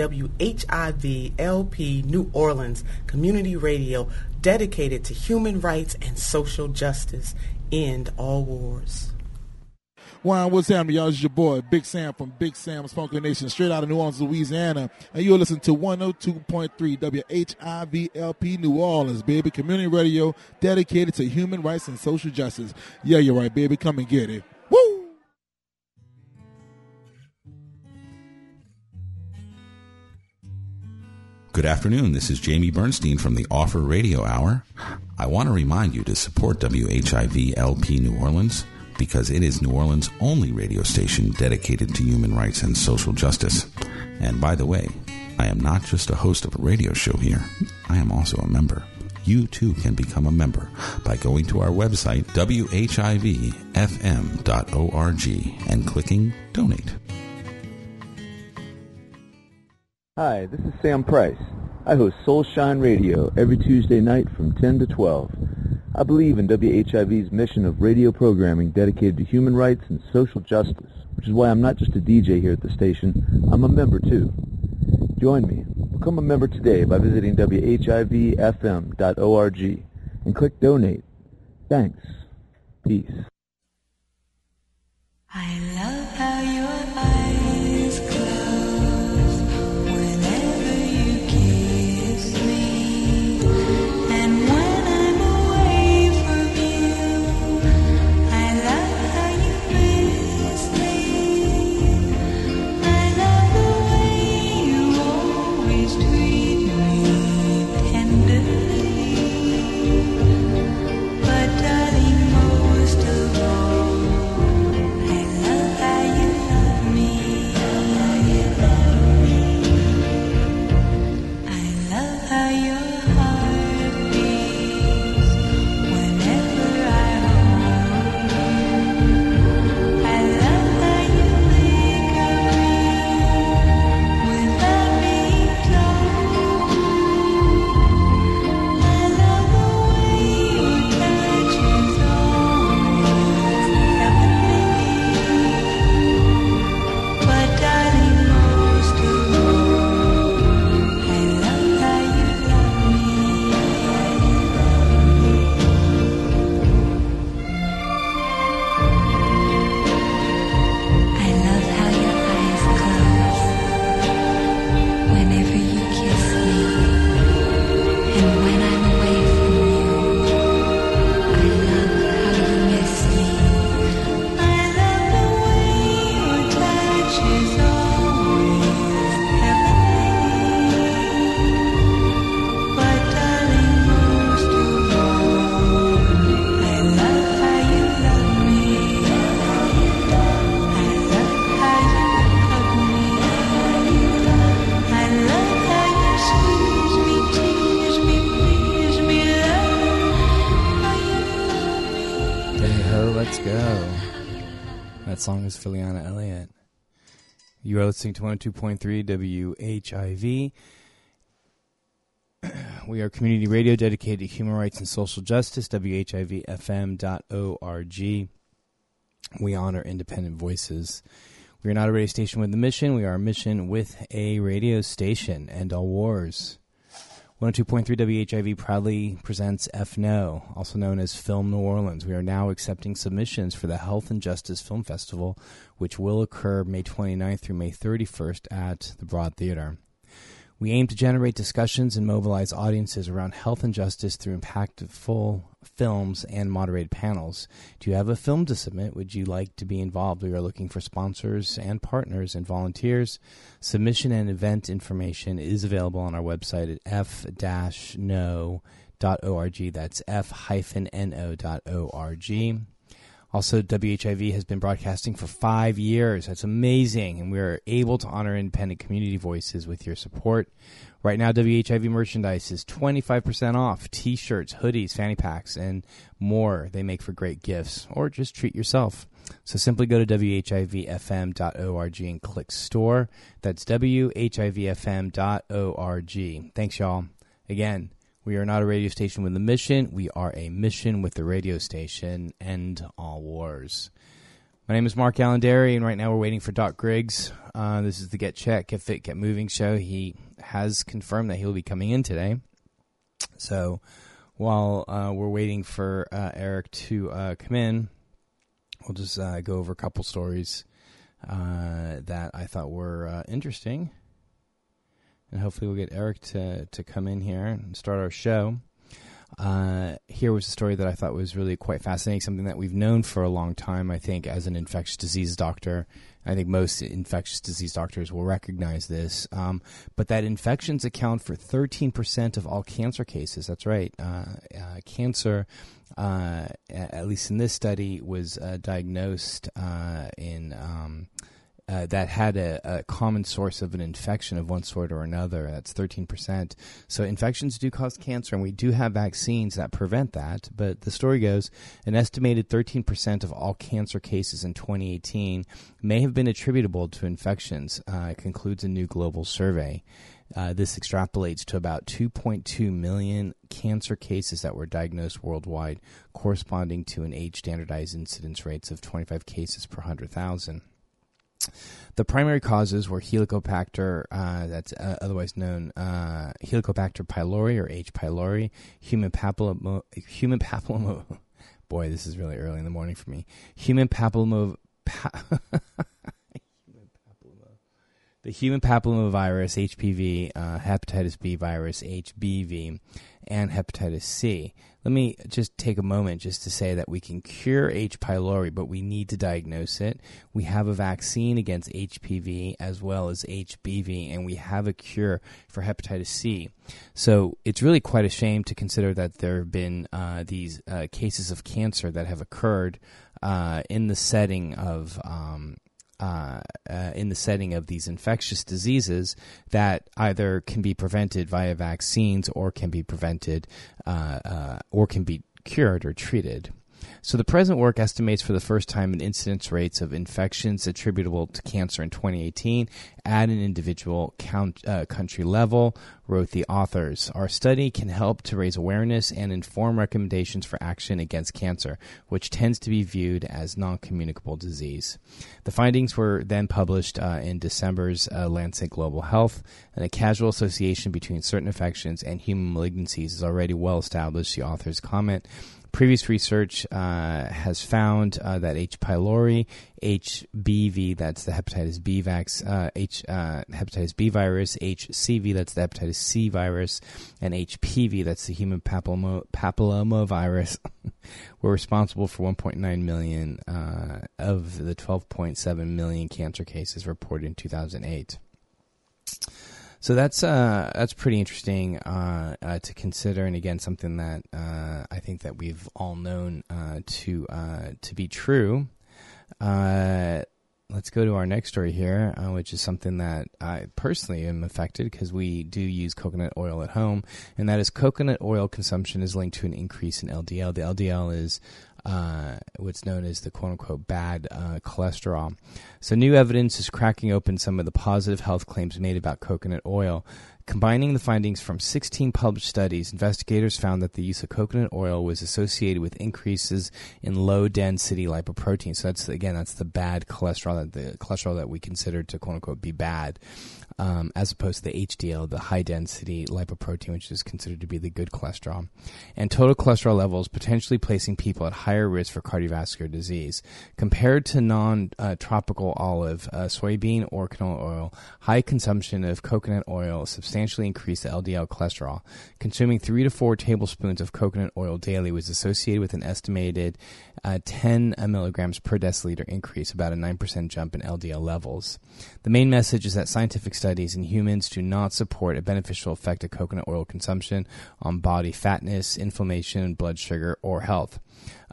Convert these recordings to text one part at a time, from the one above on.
WHIV LP New Orleans Community Radio dedicated to human rights and social justice. End all wars. Wine, what's happening, y'all? It's your boy, Big Sam from Big Sam's Funky Nation, straight out of New Orleans, Louisiana. And you're listening to 102.3 WHIVLP New Orleans, baby. Community radio dedicated to human rights and social justice. Yeah, you're right, baby. Come and get it. Good afternoon. This is Jamie Bernstein from the Offer Radio Hour. I want to remind you to support WHIV LP New Orleans because it is New Orleans' only radio station dedicated to human rights and social justice. And by the way, I am not just a host of a radio show here, I am also a member. You too can become a member by going to our website, whivfm.org, and clicking Donate. Hi, this is Sam Price. I host Soul Shine Radio every Tuesday night from 10 to 12. I believe in WHIV's mission of radio programming dedicated to human rights and social justice, which is why I'm not just a DJ here at the station, I'm a member too. Join me. Become a member today by visiting WHIVFM.org and click Donate. Thanks. Peace. I love listening to 102.3 WHIV. We are community radio dedicated to human rights and social justice, WHIVFM.org. We honor independent voices. We are not a radio station with a mission. We are a mission with a radio station. End all wars. 102.3 WHIV proudly presents FNO, also known as Film New Orleans. We are now accepting submissions for the Health and Justice Film Festival, which will occur May 29th through May 31st at the Broad Theater. We aim to generate discussions and mobilize audiences around health and justice through impactful films and moderated panels. Do you have a film to submit? Would you like to be involved? We are looking for sponsors and partners and volunteers. Submission and event information is available on our website at f-no.org. That's f-no.org. Also, WHIV has been broadcasting for five years. That's amazing. And we are able to honor independent community voices with your support. Right now, WHIV merchandise is 25% off t shirts, hoodies, fanny packs, and more. They make for great gifts, or just treat yourself. So simply go to WHIVFM.org and click store. That's WHIVFM.org. Thanks, y'all. Again, we are not a radio station with a mission. We are a mission with the radio station. End all wars. My name is Mark Alain Dery, and right now we're waiting for Doc Griggs. Uh, this is the Get Check, Get Fit, Get Moving show. He has confirmed that he'll be coming in today. So while uh, we're waiting for uh, Eric to uh, come in, we'll just uh, go over a couple stories uh, that I thought were interesting. And hopefully we'll get Eric to, to come in here and start our show. Uh, here was a story that I thought was really quite fascinating, something that we've known for a long time, I think, as an infectious disease doctor. I think most infectious disease doctors will recognize this. Um, but that infections account for 13% of all cancer cases. That's right. Uh, uh, cancer, uh, at least in this study, was uh, diagnosed uh, in. Um, uh, that had a, a, common source of an infection of one sort or another. That's 13%. So infections do cause cancer, and we do have vaccines that prevent that. But the story goes an estimated 13% of all cancer cases in 2018 may have been attributable to infections, uh, concludes a new global survey. Uh, this extrapolates to about 2.2 million cancer cases that were diagnosed worldwide, corresponding to an age standardized incidence rates of 25 cases per 100,000. The primary causes were Helicobacter, uh, that's uh, otherwise known uh, Helicobacter pylori or H. pylori, human papilloma, human papilloma. Boy, this is really early in the morning for me. Human papilloma. Pa- the human papillomavirus, HPV, uh, hepatitis B virus, HBV, and hepatitis C. Let me just take a moment just to say that we can cure H. pylori, but we need to diagnose it. We have a vaccine against HPV as well as HBV, and we have a cure for hepatitis C. So it's really quite a shame to consider that there have been uh, these uh, cases of cancer that have occurred uh, in the setting of um, uh, uh, in the setting of these infectious diseases that either can be prevented via vaccines or can be prevented uh, uh or can be cured or treated. So the present work estimates for the first time an incidence rates of infections attributable to cancer in 2018 at an individual count, uh, country level, wrote the authors. Our study can help to raise awareness and inform recommendations for action against cancer, which tends to be viewed as non-communicable disease. The findings were then published uh, in December's uh, Lancet Global Health, and a casual association between certain infections and human malignancies is already well established, the authors comment. Previous research uh, has found uh, that H. pylori, HBV, that's the hepatitis B vax, uh, H uh, hepatitis B virus, HCV, that's the hepatitis C virus, and HPV, that's the human papilloma, papilloma virus, were responsible for 1.9 million uh, of the 12.7 million cancer cases reported in 2008. So that's uh, that's pretty interesting uh, uh, to consider, and again, something that uh, I think that we've all known uh, to uh, to be true. let's go to our next story here, which is something that I personally am affected because we do use coconut oil at home, and that is coconut oil consumption is linked to an increase in LDL. The LDL is uh, what's known as the quote unquote bad uh, cholesterol. So, new evidence is cracking open some of the positive health claims made about coconut oil. Combining the findings from 16 published studies, investigators found that the use of coconut oil was associated with increases in low density lipoprotein. So that's again, that's the bad cholesterol, the cholesterol that we consider to quote unquote be bad um, as opposed to the HDL, the high density lipoprotein, which is considered to be the good cholesterol, and total cholesterol levels potentially placing people at higher risk for cardiovascular disease. Compared to non tropical olive, uh, soybean, or canola oil, high consumption of coconut oil substantially increased the LDL cholesterol. Consuming three to four tablespoons of coconut oil daily was associated with an estimated uh, 10 milligrams per deciliter increase, about a 9% jump in LDL levels. The main message is that scientific studies in humans do not support a beneficial effect of coconut oil consumption on body fatness, inflammation, blood sugar, or health.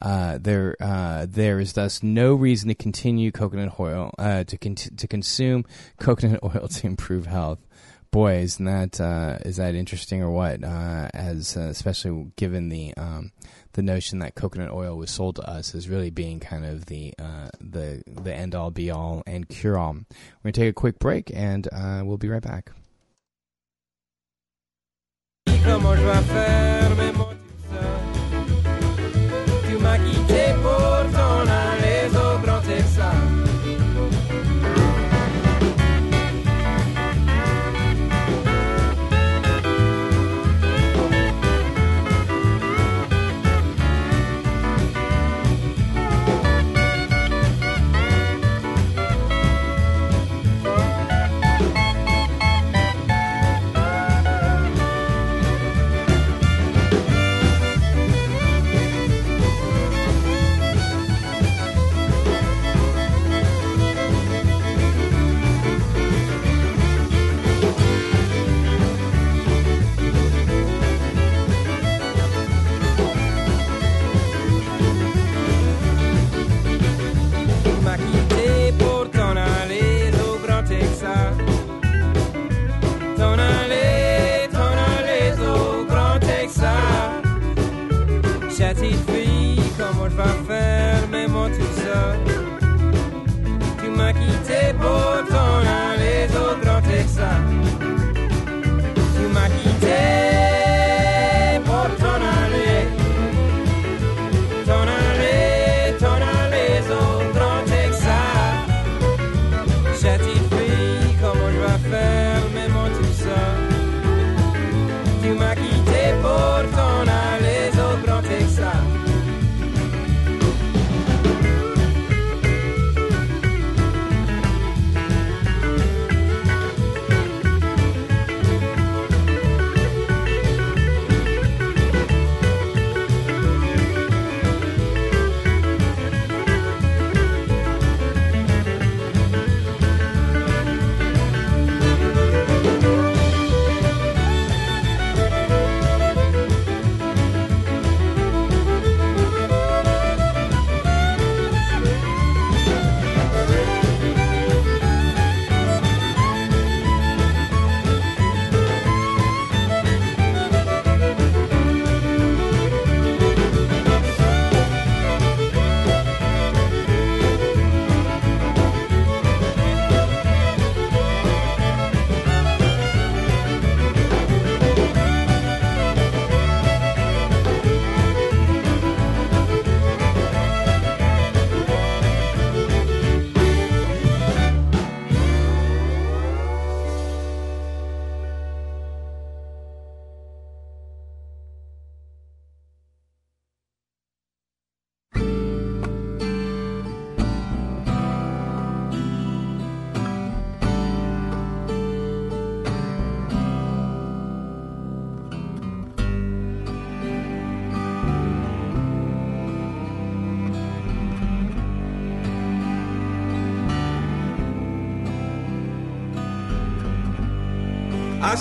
Uh, there, uh, there is thus no reason to continue coconut oil uh, to con- to consume coconut oil to improve health boy, isn't that uh, is that interesting or what? Uh, as uh, especially given the um, the notion that coconut oil was sold to us as really being kind of the uh, the the end all be all and cure all. We're gonna take a quick break and uh, we'll be right back.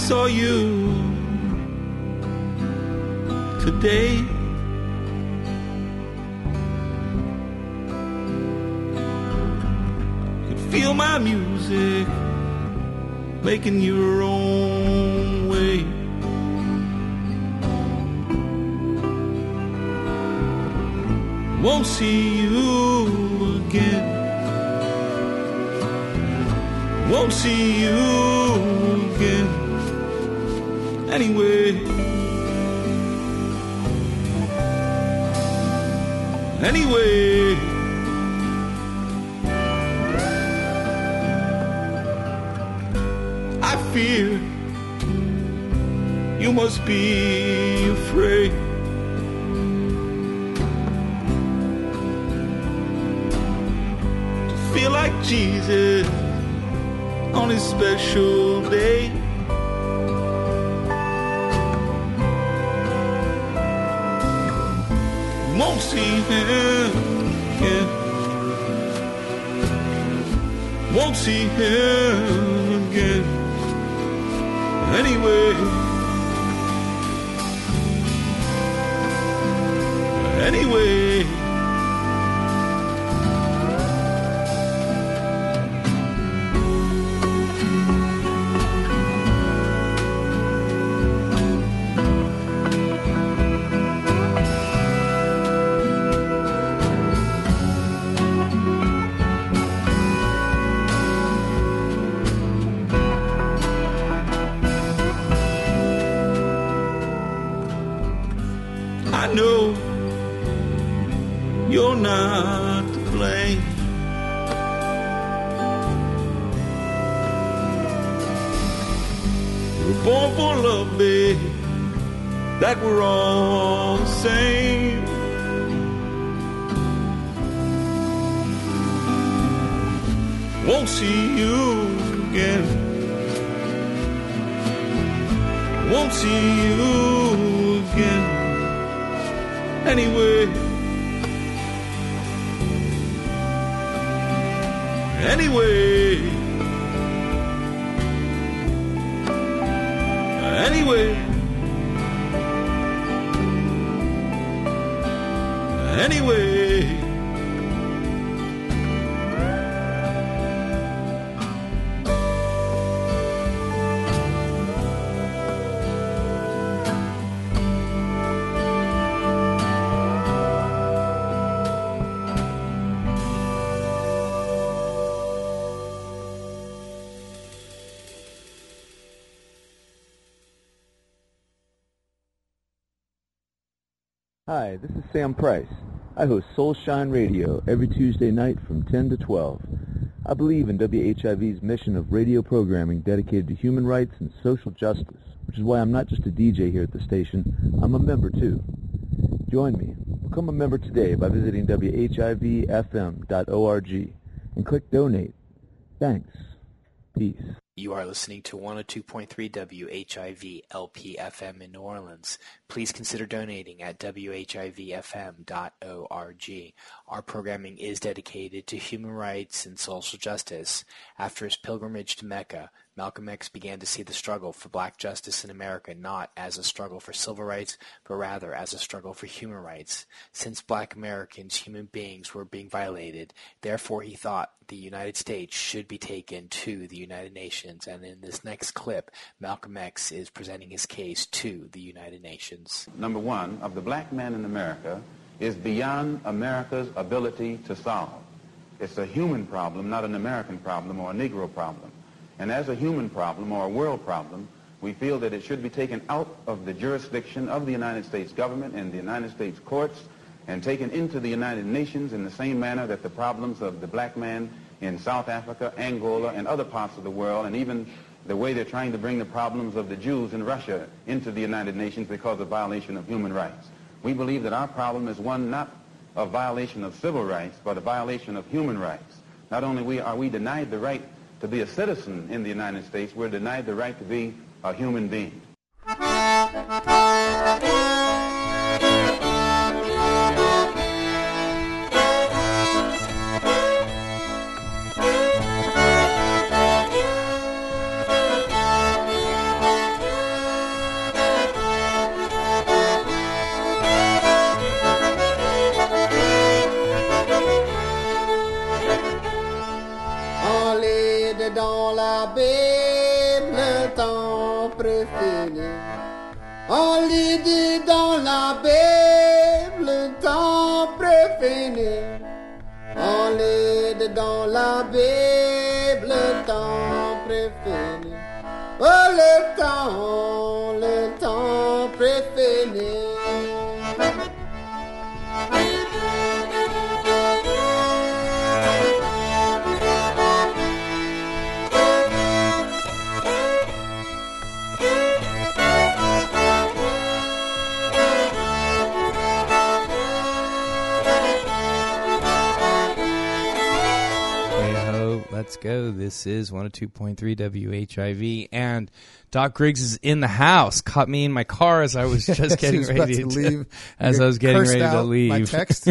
Saw you today. Could feel my music making your own way. Won't see you again. Won't see you again. Anyway. Anyway. I fear you must be afraid. To feel like Jesus on his special day. Won't see him again. Won't see him again. Anyway. Anyway. Born for love, babe. That we're all the same. Won't see you again. Won't see you again anyway. Anyway. Anyway. Anyway. Hi, this is Sam Price. I host Soul Shine Radio every Tuesday night from 10 to 12. I believe in WHIV's mission of radio programming dedicated to human rights and social justice, which is why I'm not just a DJ here at the station, I'm a member too. Join me. Become a member today by visiting WHIVFM.org and click Donate. Thanks. Peace. You are listening to 102.3 WHIV LP FM in New Orleans. Please consider donating at WHIVFM.org. Our programming is dedicated to human rights and social justice. After his pilgrimage to Mecca, Malcolm X began to see the struggle for black justice in America not as a struggle for civil rights, but rather as a struggle for human rights. Since black Americans, human beings, were being violated, therefore he thought the United States should be taken to the United Nations. And in this next clip, Malcolm X is presenting his case to the United Nations. number one, of the black man in America is beyond America's ability to solve. It's a human problem, not an American problem or a Negro problem. And as a human problem or a world problem, we feel that it should be taken out of the jurisdiction of the United States government and the United States courts and taken into the United Nations in the same manner that the problems of the black man in South Africa, Angola, and other parts of the world, and even the way they're trying to bring the problems of the Jews in Russia into the United Nations because of violation of human rights. We believe that our problem is one not of violation of civil rights, but a violation of human rights. Not only are we denied the right to be a citizen in the United States, we're denied the right to be a human being. On lit dans la Bible le temps préféré. On lit dans la Bible le temps préféré. Oh le temps, go. This is 102.3 WHIV, and Doc Griggs is in the house. Caught me in my car as I was just getting ready to leave. As I was getting ready to leave. my text.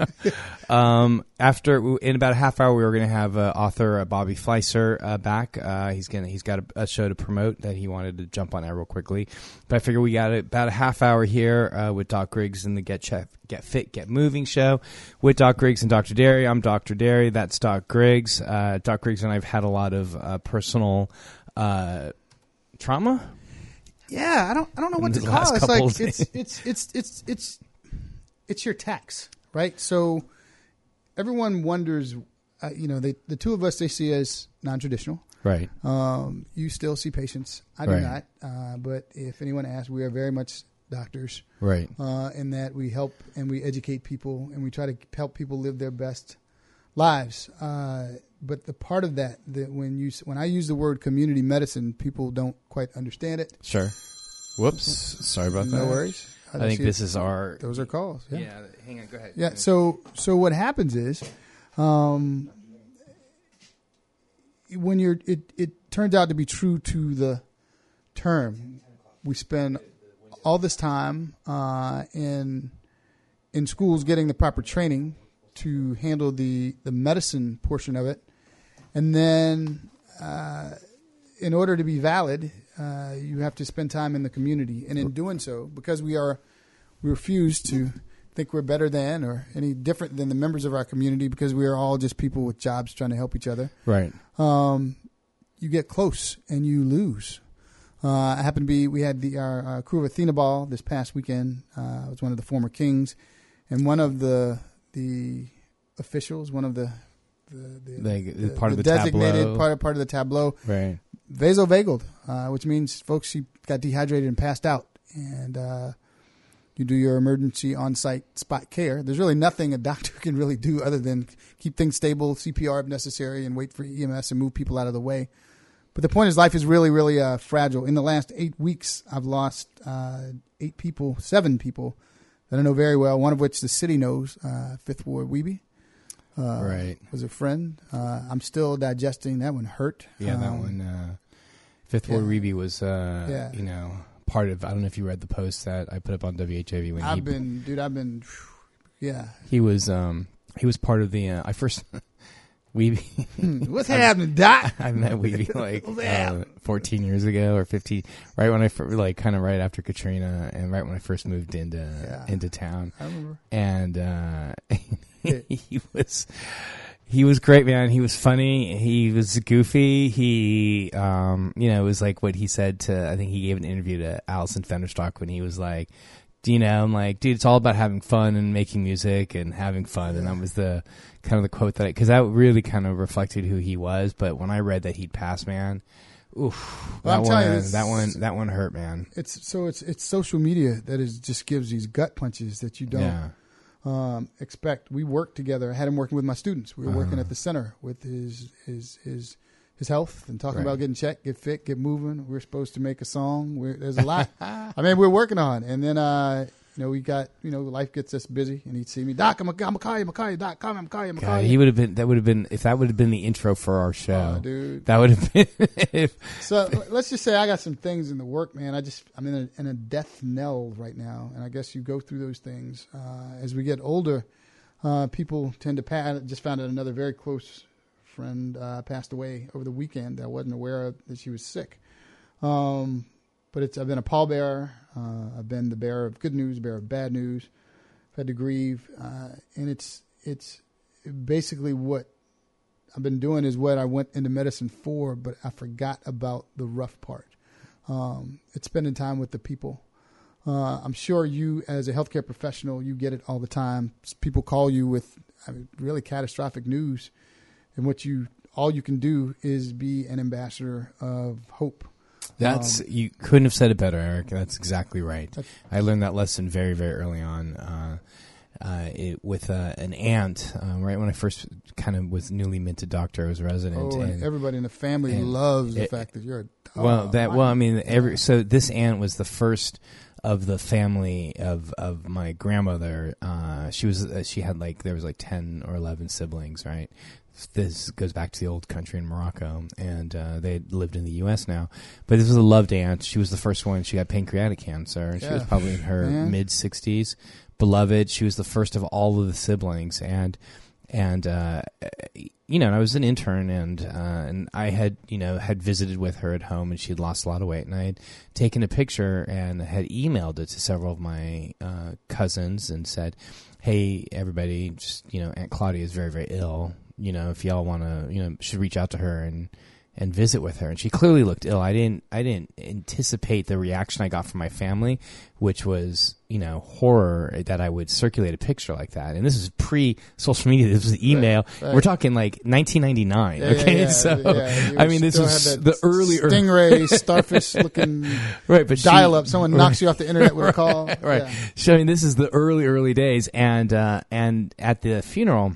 um, after in about a half hour, we were going to have uh, author uh, Bobby Fleiser uh, back. Uh, he's gonna he's got a, a show to promote that he wanted to jump on that real quickly. But I figure we got about a half hour here uh, with Doc Griggs and the Get Chef, Get Fit, Get Moving show with Doc Griggs and Dr. Dery. I'm Dr. Dery. That's Doc Griggs. Uh, Doc Griggs and I've had a lot of uh, personal uh, trauma. Yeah, I don't I don't know what to call it. It's like it's, it's it's it's it's it's your tax, right? So everyone wonders, uh, you know, they, the two of us they see as non-traditional. Right. Um, you still see patients. I do Right. not. Uh, but if anyone asks, we are very much doctors. Right. Uh, in that we help and we educate people and we try to help people live their best lives. Uh, but the part of that that when you when I use the word community medicine, people don't quite understand it. Sure. Whoops. Sorry about that. No worries. I think this it. is our. Those are calls. Yeah. Yeah, hang on, go ahead. Yeah. So so what happens is, um, when you're it it turns out to be true to the term. We spend all this time uh, in in schools getting the proper training to handle the the medicine portion of it, and then uh, in order to be valid, uh, you have to spend time in the community, and in doing so, because we are we refuse to think we're better than or any different than the members of our community because we are all just people with jobs trying to help each other. Right. Um, you get close and you lose. Uh, I happened to be, we had the our, uh Krewe of Athena Ball this past weekend. Uh, I was one of the former Kings, and one of the the officials, one of the the, the, Like, part of the designated tableau. part of part of the tableau, Right. Vasovagaled, uh, which means folks she got dehydrated and passed out, and uh, you do your emergency on-site spot care. There's really nothing a doctor can really do other than keep things stable, CPR if necessary, and wait for EMS and move people out of the way. But the point is, life is really, really uh, fragile. In the last eight weeks, I've lost uh, eight people, seven people that I know very well. One of which the city knows, uh, Fifth Ward Weebie. Uh, Right. was a friend. Uh, I'm still digesting. That one hurt. Yeah, that Um, one. Uh, Fifth Ward. Weebie was, uh, Yeah. you know, part of. I don't know if you read the post that I put up on WHIV when he I've been, dude. I've been, yeah. he was um he was part of the. Uh, I first Weebie. Hmm, what's happening, Doc? I met Weebie like uh, 14 years ago or 15, right when I fir- like kind of right after Katrina and right when I first moved into Yeah. into town. I remember. And uh, he was he was great, man. He was funny. He was goofy. He, um, you know, it was like what he said to. I think he gave an interview to Allison Fensterstock when he was like, you know?" I'm like, "Dude, it's all about having fun and making music and having fun." And that was the kind of the quote that because that really kind of reflected who he was. But when I read that he'd passed, man, oof, Well, that telling you, one, that one, that one hurt, man. It's so it's it's social media that is just gives these gut punches that you don't Yeah. Um, expect. We worked together. I had him working with my students. We were working Uh-huh. at the center with his his his his health and talking Right. about getting checked, get fit, get moving. We're supposed to make a song. We're, there's a lot. I mean, we're working on, and then uh, you know we got you know life gets us busy, and he'd see me, Doc, I'm gonna, I'm gonna call you, I'm gonna call you, Doc, call me, I'm gonna call you, I'm gonna call God, he would have been. That would have been if that would have been the intro for our show, Oh, dude. That would have been. if, So l- let's just say I got some things in the work, man. I just I'm in a, in a death knell right now, and I guess you go through those things uh, as we get older. Uh, people tend to pass. I just found out another very close friend uh, passed away over the weekend. I wasn't aware of that she was sick. Um, but it's I've been a pallbearer. Uh, I've been the bearer of good news, bearer of bad news. I've had to grieve, uh, and it's it's basically what I've been doing is what I went into medicine for, but I forgot about the rough part. Um, it's spending time with the people. Uh, I'm sure you, as a healthcare professional, you get it all the time. People call you with I mean, really catastrophic news, and what you all you can do is be an ambassador of hope. That's Um, you couldn't have said it better, Eric. That's exactly right. I learned that lesson very, very early on. Uh, uh, it, with uh, an aunt, uh, right when I first kind of was newly minted doctor, I was a resident. Oh, and everybody in the family and loves the it- fact that you're a well, that well, I mean, every so this aunt was the first of the family of of my grandmother. Uh, she was uh, she had like there was like ten or eleven siblings, right? This goes back to the old country in Morocco, and uh, they lived in the U.S. now. But this was a loved aunt. She was the first one. She got pancreatic cancer. and She was probably in her Man. mid sixties. Beloved. She was the first of all of the siblings, and and uh, you know, I was an intern, and uh, and I had you know had visited with her at home, and she had lost a lot of weight, and I had taken a picture and had emailed it to several of my uh, cousins and said, "Hey, everybody, just you know, Aunt Claudia is very very ill. You know, if y'all want to, you know, should reach out to her and." and visit with her. And she clearly looked ill. I didn't i didn't anticipate the reaction i got from my family which was you know horror that i would circulate a picture like that. And this is pre social media. This was email. Right. we're talking like 1999 Yeah, okay? yeah, yeah, so i mean this was the early stingray starfish looking right but she- dial up. Someone knocks you off the internet with a call. right so i mean this is the early early days. And uh and at the funeral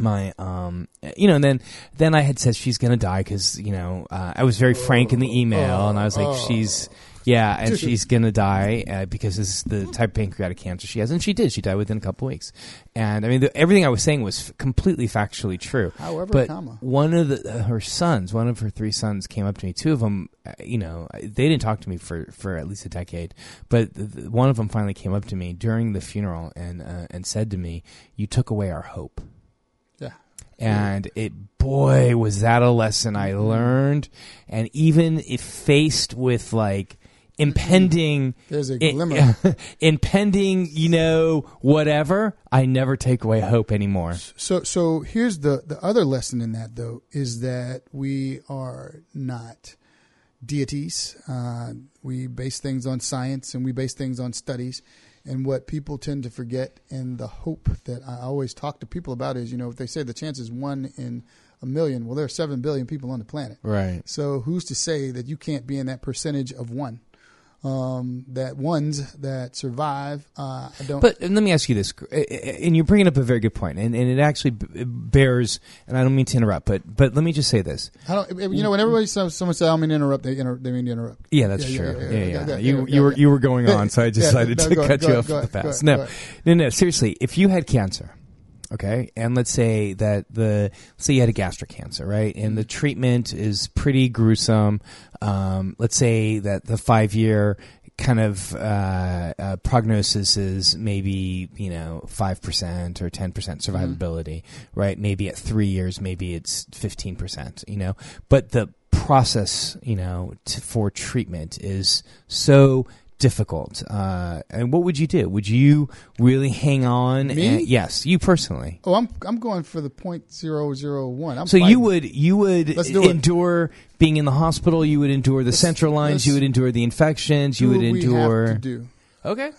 my um you know and then then i had said she's gonna die because you know uh, i was very frank in the email and i was like oh. she's yeah and she's gonna die uh, because this is the type of pancreatic cancer she has and she did she died within a couple weeks and i mean the, everything i was saying was f- completely factually true However, but comma. one of the uh, her sons one of her three sons came up to me two of them uh, you know they didn't talk to me for for at least a decade but the, the, one of them finally came up to me during the funeral and uh, and said to me you took away our hope. And it boy was that a lesson i learned and even if faced with like impending There's a glimmer. impending you know whatever i never take away hope anymore So, so here's the the other lesson in that though is that we are not deities. Uh, we base things on science and we base things on studies. And what people tend to forget, and the hope that I always talk to people about is, you know, if they say the chance is one in a million, well, there are seven billion people on the planet. Right. So who's to say that you can't be in that percentage of one? Um, that ones that survive, uh, I don't. But let me ask you this, and you're bringing up a very good point, and, and it actually bears. And I don't mean to interrupt, but but let me just say this. I don't. You know, when everybody says someone says, "I don't mean to interrupt," they inter- they mean to interrupt. Yeah, that's true. Yeah, yeah. yeah, You yeah, you were you were you were going on, so I decided no, to go cut ahead, you go off the go pass. No, go no, no. Seriously, if you had cancer, okay, and let's say that the let's say you had a gastric cancer, right, and the treatment is pretty gruesome. Um, let's say that the five year kind of uh, uh, prognosis is maybe you know five percent or ten percent survivability, right? Maybe at three years, maybe it's fifteen percent. You know, but the process, you know, t- for treatment is so difficult. Uh, and what would you do? Would you really hang on? Me? and- yes, you personally. Oh, I'm I'm going for the point zero zero one. I'm so you would you would Let's it. endure being in the hospital. You would endure the central lines. You would endure the infections. You would endure. have to do. Okay.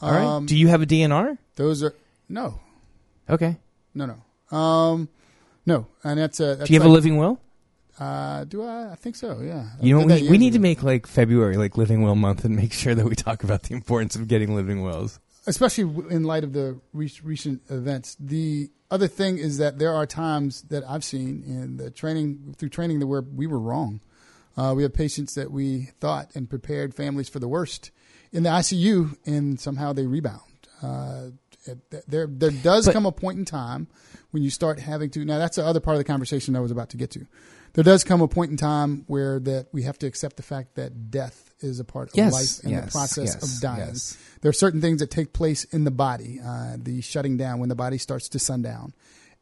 All right. Um, Do you have a DNR? Those are no, Okay. no, no. Um, no, and that's a. That's Do you have a living will? Uh, do I? I think so. Yeah. I You know, we, we need to make like February like living will month and make sure that we talk about the importance of getting living wills. especially in light of the re- recent events. The other thing is that there are times that I've seen in the training through training that where we were wrong. Uh, we have patients that we thought and prepared families for the worst in the ICU, and somehow they rebound. Uh, there, there does But- come a point in time when you start having to. Now, that's the other part of the conversation I was about to get to. There does come a point in time where that we have to accept the fact that death is a part of Yes, life and the process yes, of dying. yes. There are certain things that take place in the body, uh, the shutting down when the body starts to sundown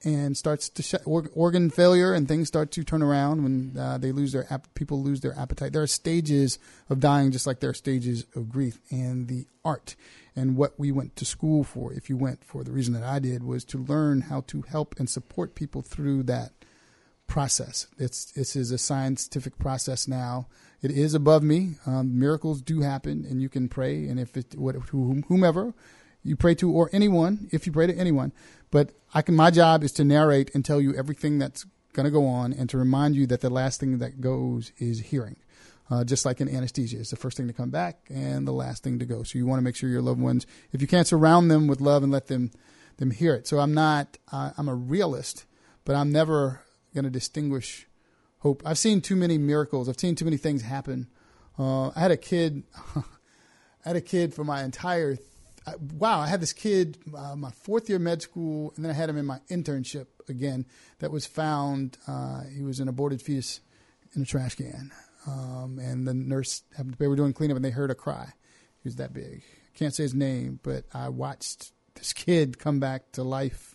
and starts to shut, or, organ failure and things start to turn around when uh, they lose their ap- people lose their appetite. There are stages of dying, just like there are stages of grief, and the art and what we went to school for. If you went for the reason that I did was to learn how to help and support people through that process. It's this is a scientific process now. It is above me. Um, miracles do happen, and you can pray, and if it what, whomever you pray to, or anyone, if you pray to anyone, but I can. My job is to narrate and tell you everything that's going to go on, and to remind you that the last thing that goes is hearing. Uh, just like in anesthesia, it's the first thing to come back and the last thing to go. So you want to make sure your loved ones, if you can't surround them with love and let them them hear it. So I'm not. Uh, I'm a realist, but I'm never going to distinguish hope. I've seen too many miracles. I've seen too many things happen. Uh, I had a kid. I had a kid for my entire. I- Wow, I had this kid uh, my fourth year med school, and then I had him in my internship again. That was found. Uh, he was an aborted fetus in a trash can, um, and the nurse happened- they were doing cleanup, and they heard a cry. He was that big. Can't say his name, but I watched this kid come back to life.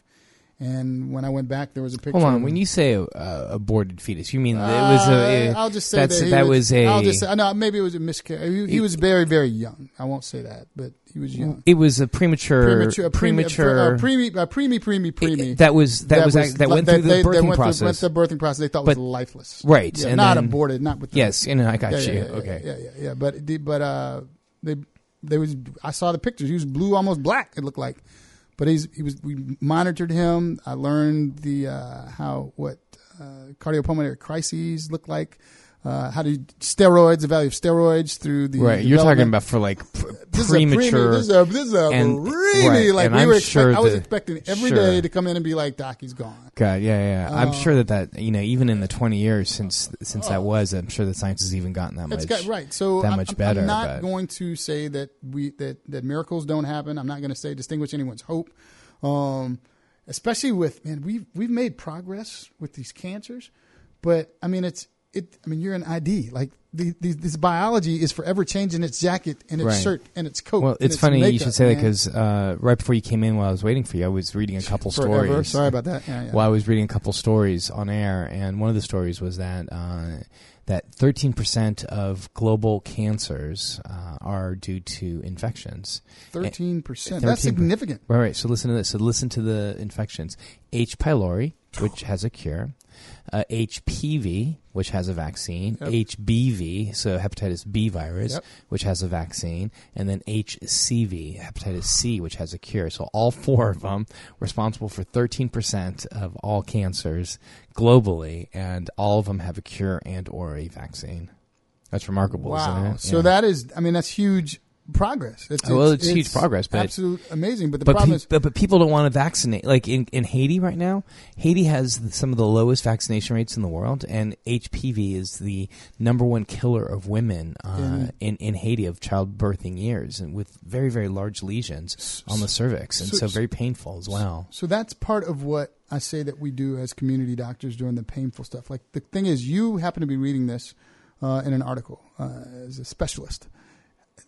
And when I went back, there was a picture. Hold on. When you say uh, aborted fetus, you mean it was a? Uh, I'll just say that's, that, that was, was a. I'll just say, no, maybe it was a miscarriage. He, he was very, very young. I won't say that, but he was young. It was a premature. Premature, a premature. preemie, a preemie, preemie, preemie. that was that, was, act- that went through the they, birthing they went process. Through, went through the birthing process. They thought But- was lifeless. Right, Yeah, and not then- aborted. Not with. The, Yes, know, I got yeah, you. Yeah, Okay. Yeah, yeah, yeah. But but uh, they they was. I saw the pictures. He was blue, almost black. It looked like. But he's he was. We monitored him. I learned the uh, how what uh, cardiopulmonary crises look like. Uh, how to steroids, the value of steroids through the right, you're talking about for like this is a preemie- premature. this is a this is a and- really right, like we I'm were. Expect, sure I was expecting every day sure. to come in and be like, "Doc, he's gone." God, yeah, yeah. I'm Uh, sure that that you know, even in the 20 years since since that was, I'm sure the science has even gotten that much. got right. So that I'm, much better. I'm not but- going to say that we that that miracles don't happen. I'm not going to say distinguish anyone's hope. Um, especially with man, we've we've made progress with these cancers, but I mean it's it. I mean you're an ID like the, the, this biology is forever changing its jacket and its Right. shirt and its coat. Well, it's its funny you should say that because uh, right before you came in, while I was waiting for you, I was reading a couple Forever. stories. Sorry about that. Yeah, yeah. While I was reading a couple stories on air, and one of the stories was that uh, that 13% of global cancers uh, are due to infections. 13%. That's 13%. significant. Right, right. So listen to this. So listen to the infections: H. pylori, which has a cure. Uh, HPV, which has a vaccine, Yep. HBV, so hepatitis B virus, Yep. which has a vaccine, and then HCV, hepatitis C, which has a cure. So all four of them responsible for 13% of all cancers globally, and all of them have a cure and or a vaccine. That's remarkable, Wow. isn't it? So that is, I mean, that's huge progress. It's, Oh, well, it's huge progress, but absolute amazing. But the but, problem pe- is, but, but people don't want to vaccinate. Like in, in Haiti right now, Haiti has some of the lowest vaccination rates in the world, and HPV is the number one killer of women uh, in, in Haiti of childbirthing years, and with very very large lesions on the cervix, and so- so, very painful as well. So that's part of what I say that we do as community doctors during the painful stuff. Like the thing is, you happen to be reading this uh, in an article uh, as a specialist.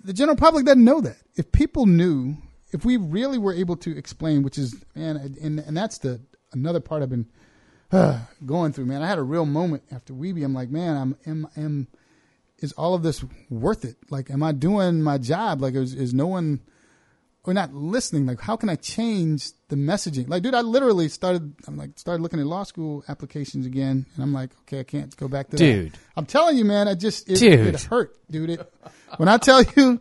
The general public doesn't know that. If people knew, if we really were able to explain, which is man, and and that's the another part I've been uh, going through. Man, I had a real moment after Weebie. I'm like, man, I'm am am is all of this worth it? Like, am I doing my job? Like, is, is no one or not listening? Like, how can I change the messaging? Like, dude, I literally started. I'm like, started looking at law school applications again, and I'm like, okay, I can't go back to Dude. that. I'm telling you, man, I just it, Dude. it hurt, dude. It when I tell you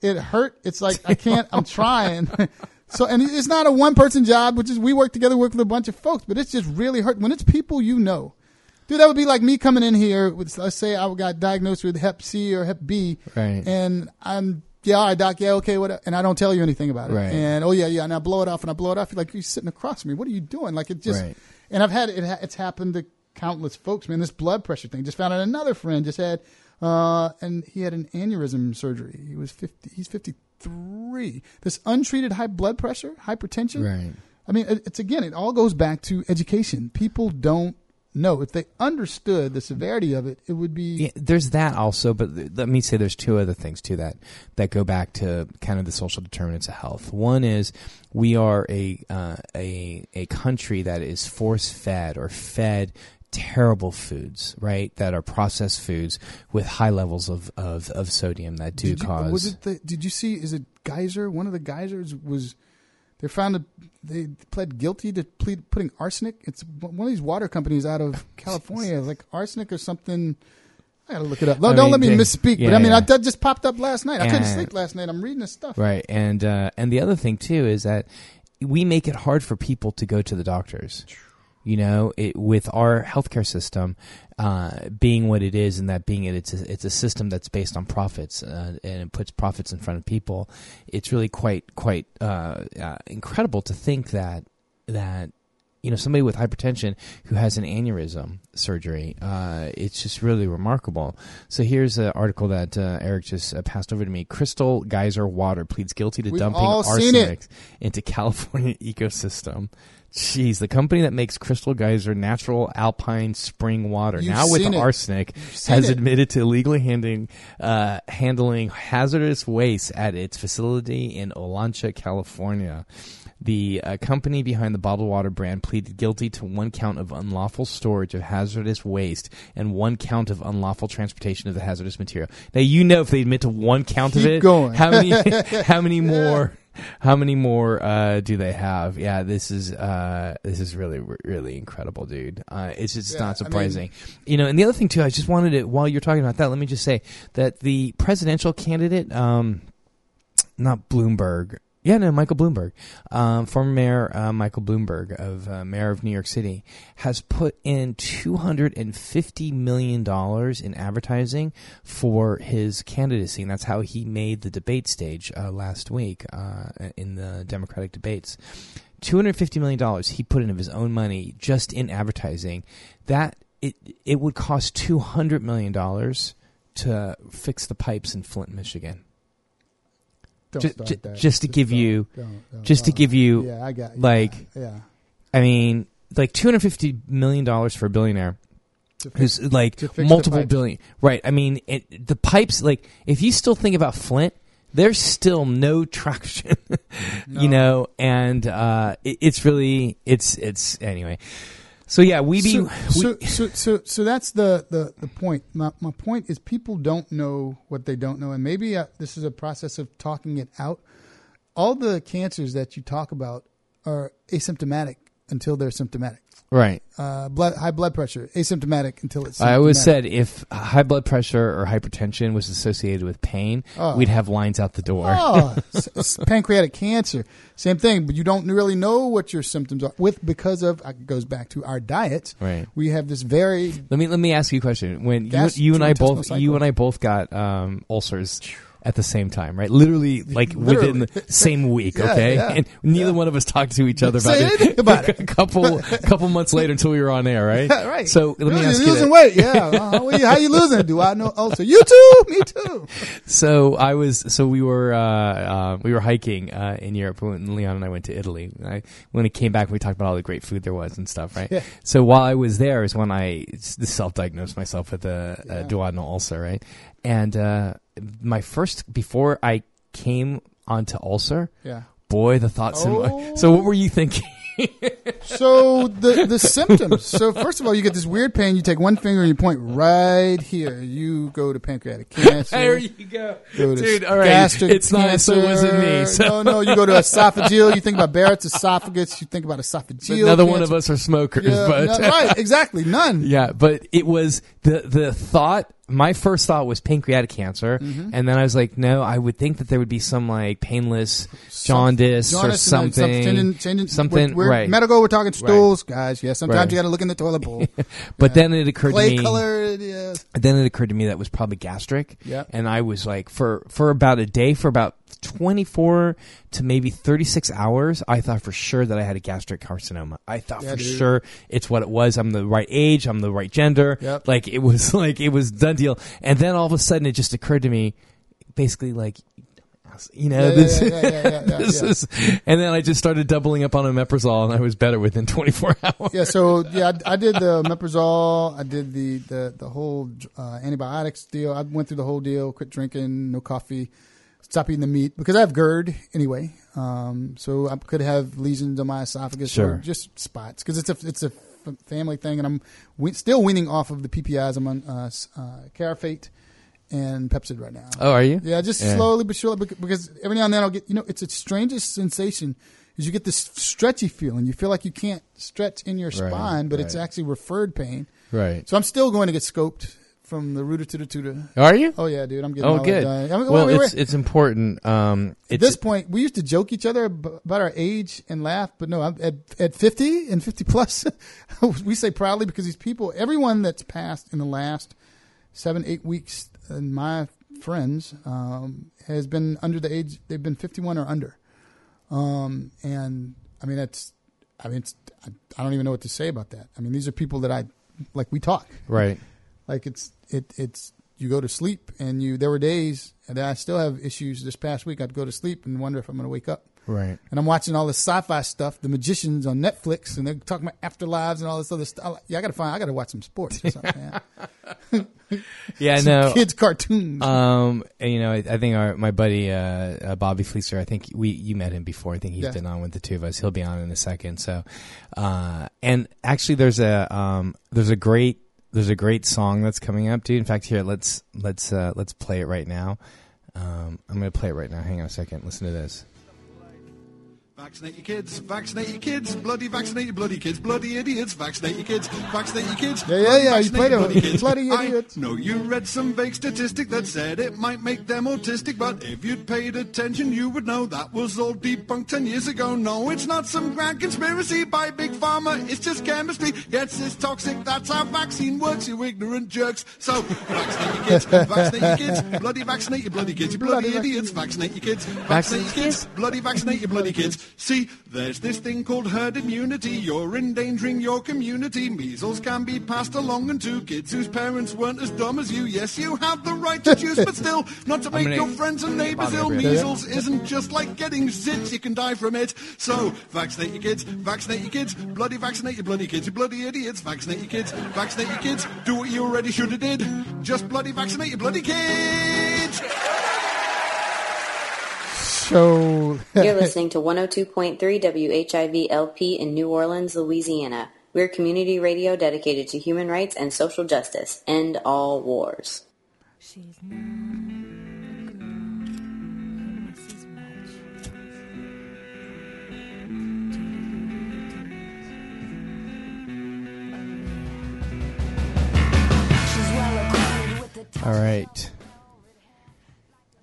it hurt, it's like I can't. I'm trying. So, and it's not a one person job, which is we work together, work with a bunch of folks, but it's just really hurt when it's people you know. Dude, that would be like me coming in here with, let's say I got diagnosed with Hep C or Hep B, Right. and I'm yeah, all right, doc, yeah, okay, what, and I don't tell you anything about it, Right. and oh yeah, yeah, and I blow it off, and I blow it off. You're like you're sitting across from me. What are you doing? Like it just, Right. and I've had it. It's happened to countless folks, man. This blood pressure thing. Just found out another friend just had, uh, and he had an aneurysm surgery. He was fifty. He's fifty three. This untreated high blood pressure, hypertension. Right. I mean, it's again, it all goes back to education. People don't know. If they understood the severity of it, it would be. Yeah, there's that also, but th- let me say there's two other things to that that go back to kind of the social determinants of health. One is we are a uh, a a country that is force fed or fed terrible foods, right? That are processed foods with high levels of, of, of sodium that do did you, cause. Was it the, did you see? Is it Geyser? One of the geysers was. They found a, they pled guilty to plead, putting arsenic. It's one of these water companies out of California, like arsenic or something. I gotta look it up. No, I don't mean, let me they- misspeak. but I mean, yeah. I, that just popped up last night. I couldn't And- sleep last night. I'm reading this stuff. Right, and uh, and the other thing too is that we make it hard for people to go to the doctors. You know, it, with our healthcare system uh, being what it is, and that being it, it's a, it's a system that's based on profits, uh, and it puts profits in front of people. It's really quite quite uh, uh, incredible to think that that you know somebody with hypertension who has an aneurysm surgery uh, it's just really remarkable so here's an article that uh, eric just uh, passed over to me crystal geyser water pleads guilty to We've dumping all seen it. arsenic into california ecosystem Jeez, the company that makes Crystal Geyser natural alpine spring water, You've now with it. arsenic, has it. admitted to illegally handling, uh, handling hazardous waste at its facility in Olancha, California. The uh, company behind the bottled water brand pleaded guilty to one count of unlawful storage of hazardous waste and one count of unlawful transportation of the hazardous material. Now you know if they admit to one count of Keep it, going. how many how many more how many more uh, do they have? Yeah, this is uh, this is really really incredible, dude. Uh, it's just Yeah, not I mean- surprising, you know. And the other thing too, I just wanted to while you're talking about that, let me just say that the presidential candidate, um, not Bloomberg. Yeah, no, Michael Bloomberg, um, former mayor uh, Michael Bloomberg of uh, mayor of New York City, has put in two hundred and fifty million dollars in advertising for his candidacy, and that's how he made the debate stage uh, last week uh, in the Democratic debates. Two hundred fifty million dollars he put in of his own money just in advertising. That it it would cost two hundred million dollars to fix the pipes in Flint, Michigan. Don't Ju- start that. just to give don't- you, don't- don't- just to give you, Yeah, I got- yeah, like, yeah. I mean, like two hundred fifty million dollars for a billionaire. Who's like to fix the multiple billion, right? I mean, it, the pipes. Like, if you still think about Flint, there's still no traction, you know, and uh, it, it's really, it's, it's anyway. So yeah, we be so, so, so, so, so that's the, the, the point. My, my point is people don't know what they don't know. And maybe uh, this is a process of talking it out. All the cancers that you talk about are asymptomatic until they're symptomatic. Right. Uh, blood, high blood pressure, asymptomatic until it's I always said if high blood pressure or hypertension was associated with pain, Oh. we'd have lines out the door. Oh, pancreatic cancer, same thing. But you don't really know what your symptoms are with because of it goes back to our diet. Right. We have this very Let me let me ask you a question. When you, you and I both cycle. you and I both got um, ulcers at the same time, right? Literally, like within the same week. Yeah, Okay, yeah, and neither one of us talked to each other about Say it. about it. a couple couple months later until we were on air, right? Yeah, right. So let me ask you're you. losing that. weight. Yeah. Uh, how, are you, how you losing? Do I know? Also, you too? Me too. So I was so we were uh, uh, we were hiking uh, in Europe when Leon and I went to Italy. I, when we came back, we talked about all the great food there was and stuff, right? Yeah. So while I was there is when I self-diagnosed myself with a, a duodenal ulcer, right? And uh, my first before I came onto ulcer, Yeah. boy, the thoughts. In my, Oh. so what were you thinking? So the the symptoms. So first of all, you get this weird pain. You take one finger and you point right here. You go to pancreatic cancer. there you go, Go dude. All right, gastric it's not so it wasn't me. So. No, no, you go to esophageal. You think about Barrett's esophagus. You think about esophageal. Another one of us are smokers, Yeah, but no, right, exactly, none. Yeah, but it was the the thought. My first thought was pancreatic cancer, Mhm. and then I was like, no, I would think that there would be some like painless jaundice, or Jaundice and something, then some- changing- changing- something. we're- we're right, Medical. We're talking Right. stools, guys. Yeah, sometimes Right. you got to look in the toilet bowl. but then it occurred Clay to me. color. Yeah. Then it occurred to me that was probably gastric. Yep. And I was like, for for about a day, for about twenty four to maybe thirty six hours, I thought for sure that I had a gastric carcinoma. I thought Yeah, for dude. sure it's what it was. I'm the right age. I'm the right gender. Yep. Like it was like it was done deal. And then all of a sudden, it just occurred to me, basically like. You know Yeah, this. yeah, this is, and then I just started doubling up on omeprazole, and I was better within 24 hours. yeah, so yeah, I, I did the meprazole. I did the the the whole uh, antibiotics deal. I went through the whole deal. Quit drinking, no coffee, stop eating the meat because I have GERD anyway. Um, so I could have lesions on my esophagus Sure. or just spots because it's a it's a family thing, and I'm we- still weaning off of the PPIs. I'm on uh, uh, Carafate and Pepcid right now. Oh, are you? Yeah, just Yeah. slowly but surely because every now and then I'll get you know it's the strangest sensation. is you get this stretchy feeling. You feel like you can't stretch in your Right, spine, but it's actually referred pain. Right. So I'm still going to get scoped from the rooter to the tutor. Are you? Oh yeah, dude. I'm getting Oh, good. done. I mean, well, wait, wait, it's wait. it's important. Um, At this point, we used to joke each other about our age and laugh, but no, I'm at at 50 and 50 plus, we say proudly because these people, everyone that's passed in the last seven, eight weeks, and my friends um, has been under the age. They've been 51 or under, um, and I mean that's, I mean it's, I, I don't even know what to say about that. I mean these are people that I like. We talk, Right. Like it's it it's you go to sleep and you. There were days and I still have issues. This past week, I'd go to sleep and wonder if I'm going to wake up. Right. And I'm watching all this sci-fi stuff, The Magicians on Netflix, and they're talking about afterlives and all this other stuff. Yeah, I got to find. I got to watch some sports or something. Yeah, Some no. kids cartoons. Um, and, you know, I, I think our my buddy uh, uh, Bobby Fieseler. I think we you met him before. I think he's Yeah. been on with the two of us. He'll be on in a second. So, uh, and actually, there's a um, there's a great there's a great song that's coming up, dude. In fact, here let's let's uh, let's play it right now. Um, I'm gonna play it right now. Hang on a second. Listen to this. Vaccinate your kids, vaccinate your kids, bloody vaccinate your bloody kids, bloody idiots, vaccinate your kids, vaccinate your kids. Yeah, yeah, yeah, you played it. bloody kids. Bloody idiots. know you read some vague statistic that said it might make them autistic, but if you'd paid attention, you would know that was all debunked ten years ago. No, it's not some grand conspiracy by Big Pharma, it's just chemistry. Yes, it's toxic, that's how vaccine works, you ignorant jerks. So, vaccinate your kids, vaccinate your kids, bloody vaccinate your bloody kids, you bloody, Bloody idiots, vaccinate your kids, vaccinate your kids, bloody vaccinate your bloody kids. See, there's this thing called herd immunity. You're endangering your community. Measles can be passed along and to kids whose parents weren't as dumb as you. Yes, you have the right to choose, but still, not to make gonna- your friends and neighbors ill. Measles isn't just like getting zits. You can die from it. So, vaccinate your kids, vaccinate your kids, bloody vaccinate your bloody kids, you bloody idiots. Vaccinate your kids, vaccinate your kids. Do what you already should have did. Just bloody vaccinate your bloody kids. So You're listening to 102.3 WHIV LP in New Orleans, Louisiana. We're community radio dedicated to human rights and social justice. End all wars. All right.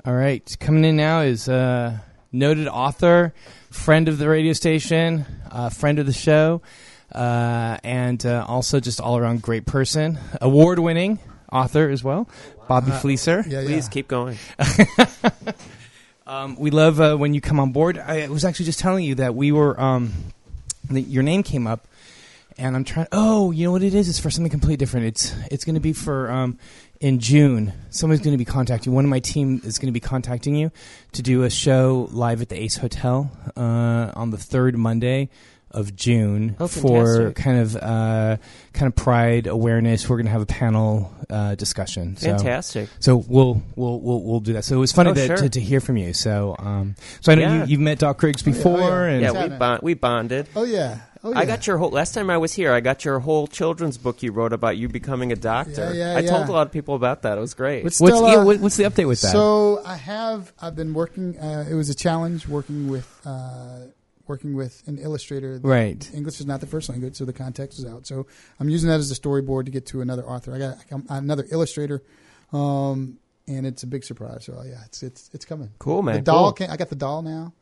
All right. Coming in now is uh, noted author, friend of the radio station, uh, friend of the show, uh, and uh, also just all around great person, award winning author as well, Bobby Uh, Fieseler. yeah, Please yeah. keep going. Um, we love uh, when you come on board. I was actually just telling you that we were, um, that your name came up, and I'm trying. Oh, you know what it is? It's for something completely different. It's it's going to be for um, in June. Someone's going to be contacting. One of my team is going to be contacting you to do a show live at the Ace Hotel uh, on the third Monday of June Oh, for fantastic. kind of uh, kind of pride awareness. We're going to have a panel uh, discussion. So- Fantastic. So we'll we'll we'll we'll do that. So it was funny Oh, to, sure. to, to hear from you. So um, so I know Yeah. you, you've met Doc Griggs before, and yeah, we bond, we bonded. Oh yeah. Oh, I got your whole last time I was here. I got your whole children's book you wrote about you becoming a doctor. Yeah, yeah, I told a lot of people about that. It was great. But still, what's, uh, what, what's the update with that? So I have I've been working. Uh, it was a challenge working with uh, working with an illustrator. Right. English is not the first language, so the context is out. So I'm using that as a storyboard to get to another author. I got I'm another illustrator, um, and it's a big surprise. So yeah, it's it's it's coming. Cool, man. The doll. Cool. Came, I got the doll now.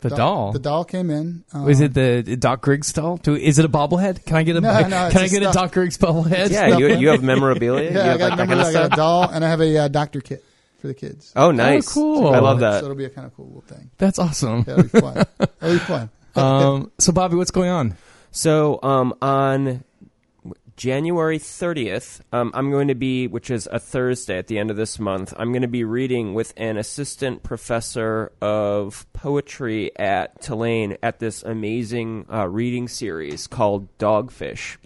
The doll? The doll came in. Um, is it the Doc Griggs doll? Do, is it a bobblehead? Can I get a No, no, can it's I a get a. Doc Griggs bobblehead? Yeah, you, you have memorabilia. Yeah, you I got, like that kind of I got a doll, and I have a uh, doctor kit for the kids. Oh, nice. cool. I love that. So it'll be a kind of cool little thing. That's awesome. Yeah, it'll be fun. it'll be fun. um, so Bobby, what's going on? So um, on January 30th, um, I'm going to be, which is a Thursday at the end of this month, I'm going to be reading with an assistant professor of poetry at Tulane at this amazing uh, reading series called Dogfish.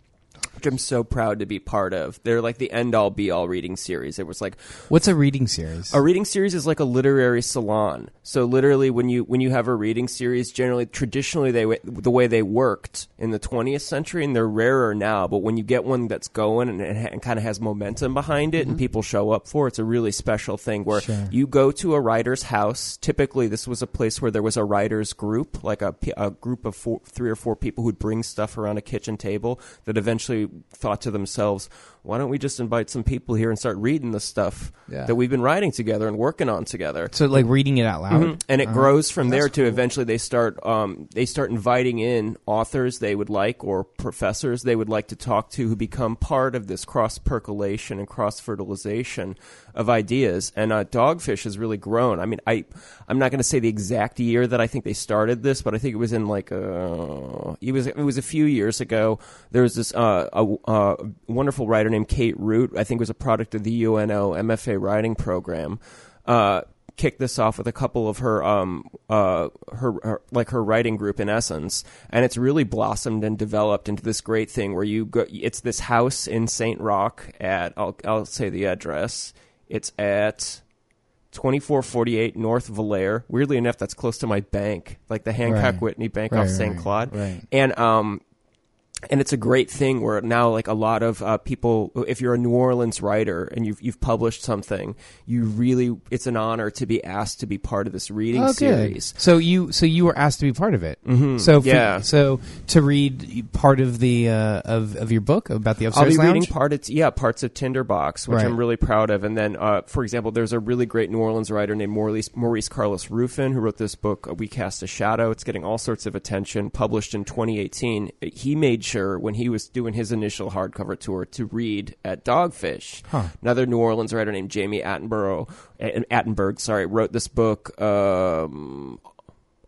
Which I'm so proud to be part of. They're like the end all be all reading series. It was like What's a reading series? a reading series is like a literary salon. So literally, when you when you have a reading series, generally traditionally they the way they worked in the 20th century, and they're rarer now. But when you get one that's going and, it and kind of has momentum behind it, and mm-hmm. people show up for, it, it's a really special thing where Sure. you go to a writer's house. Typically, this was a place where there was a writer's group, like a, a group of four, three or four people who'd bring stuff around a kitchen table. That eventually thought to themselves, "Why don't we just invite some people here and start reading the stuff Yeah. that we've been writing together and working on together?" So like reading it out loud, Mhm. and it Uh-huh. grows from there That's to eventually they start um, they start inviting in authors they would like or professors they would like to talk to who become part of this cross percolation and cross fertilization of ideas. And uh, Dogfish has really grown. I mean, I I'm not going to say the exact year that I think they started this, but I think it was in like uh, it was it was a few years ago. There was this uh, a, a wonderful writer named Kate Root. I think was a product of the UNO MFA writing program. Uh, kicked this off with a couple of her um uh her, her like her writing group in essence and it's really blossomed and developed into this great thing where you go it's this house in St. Roch at I'll I'll say the address it's at 2448 North Villere. Weirdly enough, that's close to my bank, like the Hancock Right. Whitney Bank Right, off St. right. And um, and it's a great thing where now like a lot of uh, people if you're a New Orleans writer and you've you've published something you really it's an honor to be asked to be part of this reading Oh, good. series So you so you were asked to be part of it. Mhm. So for- Yeah. So to read part of the uh, of of your book about the I'll upstairs be lounge. reading part of yeah parts of Tinderbox, which Right. I'm really proud of. And then, uh, for example, there's a really great New Orleans writer named Maurice, Maurice Carlos Ruffin who wrote this book, "We Cast a Shadow." It's getting all sorts of attention. Published in 2018, he made sure when he was doing his initial hardcover tour to read at Dogfish. Huh. Another New Orleans writer named Jami Attenborough, Attenberg, sorry, wrote this book. Um,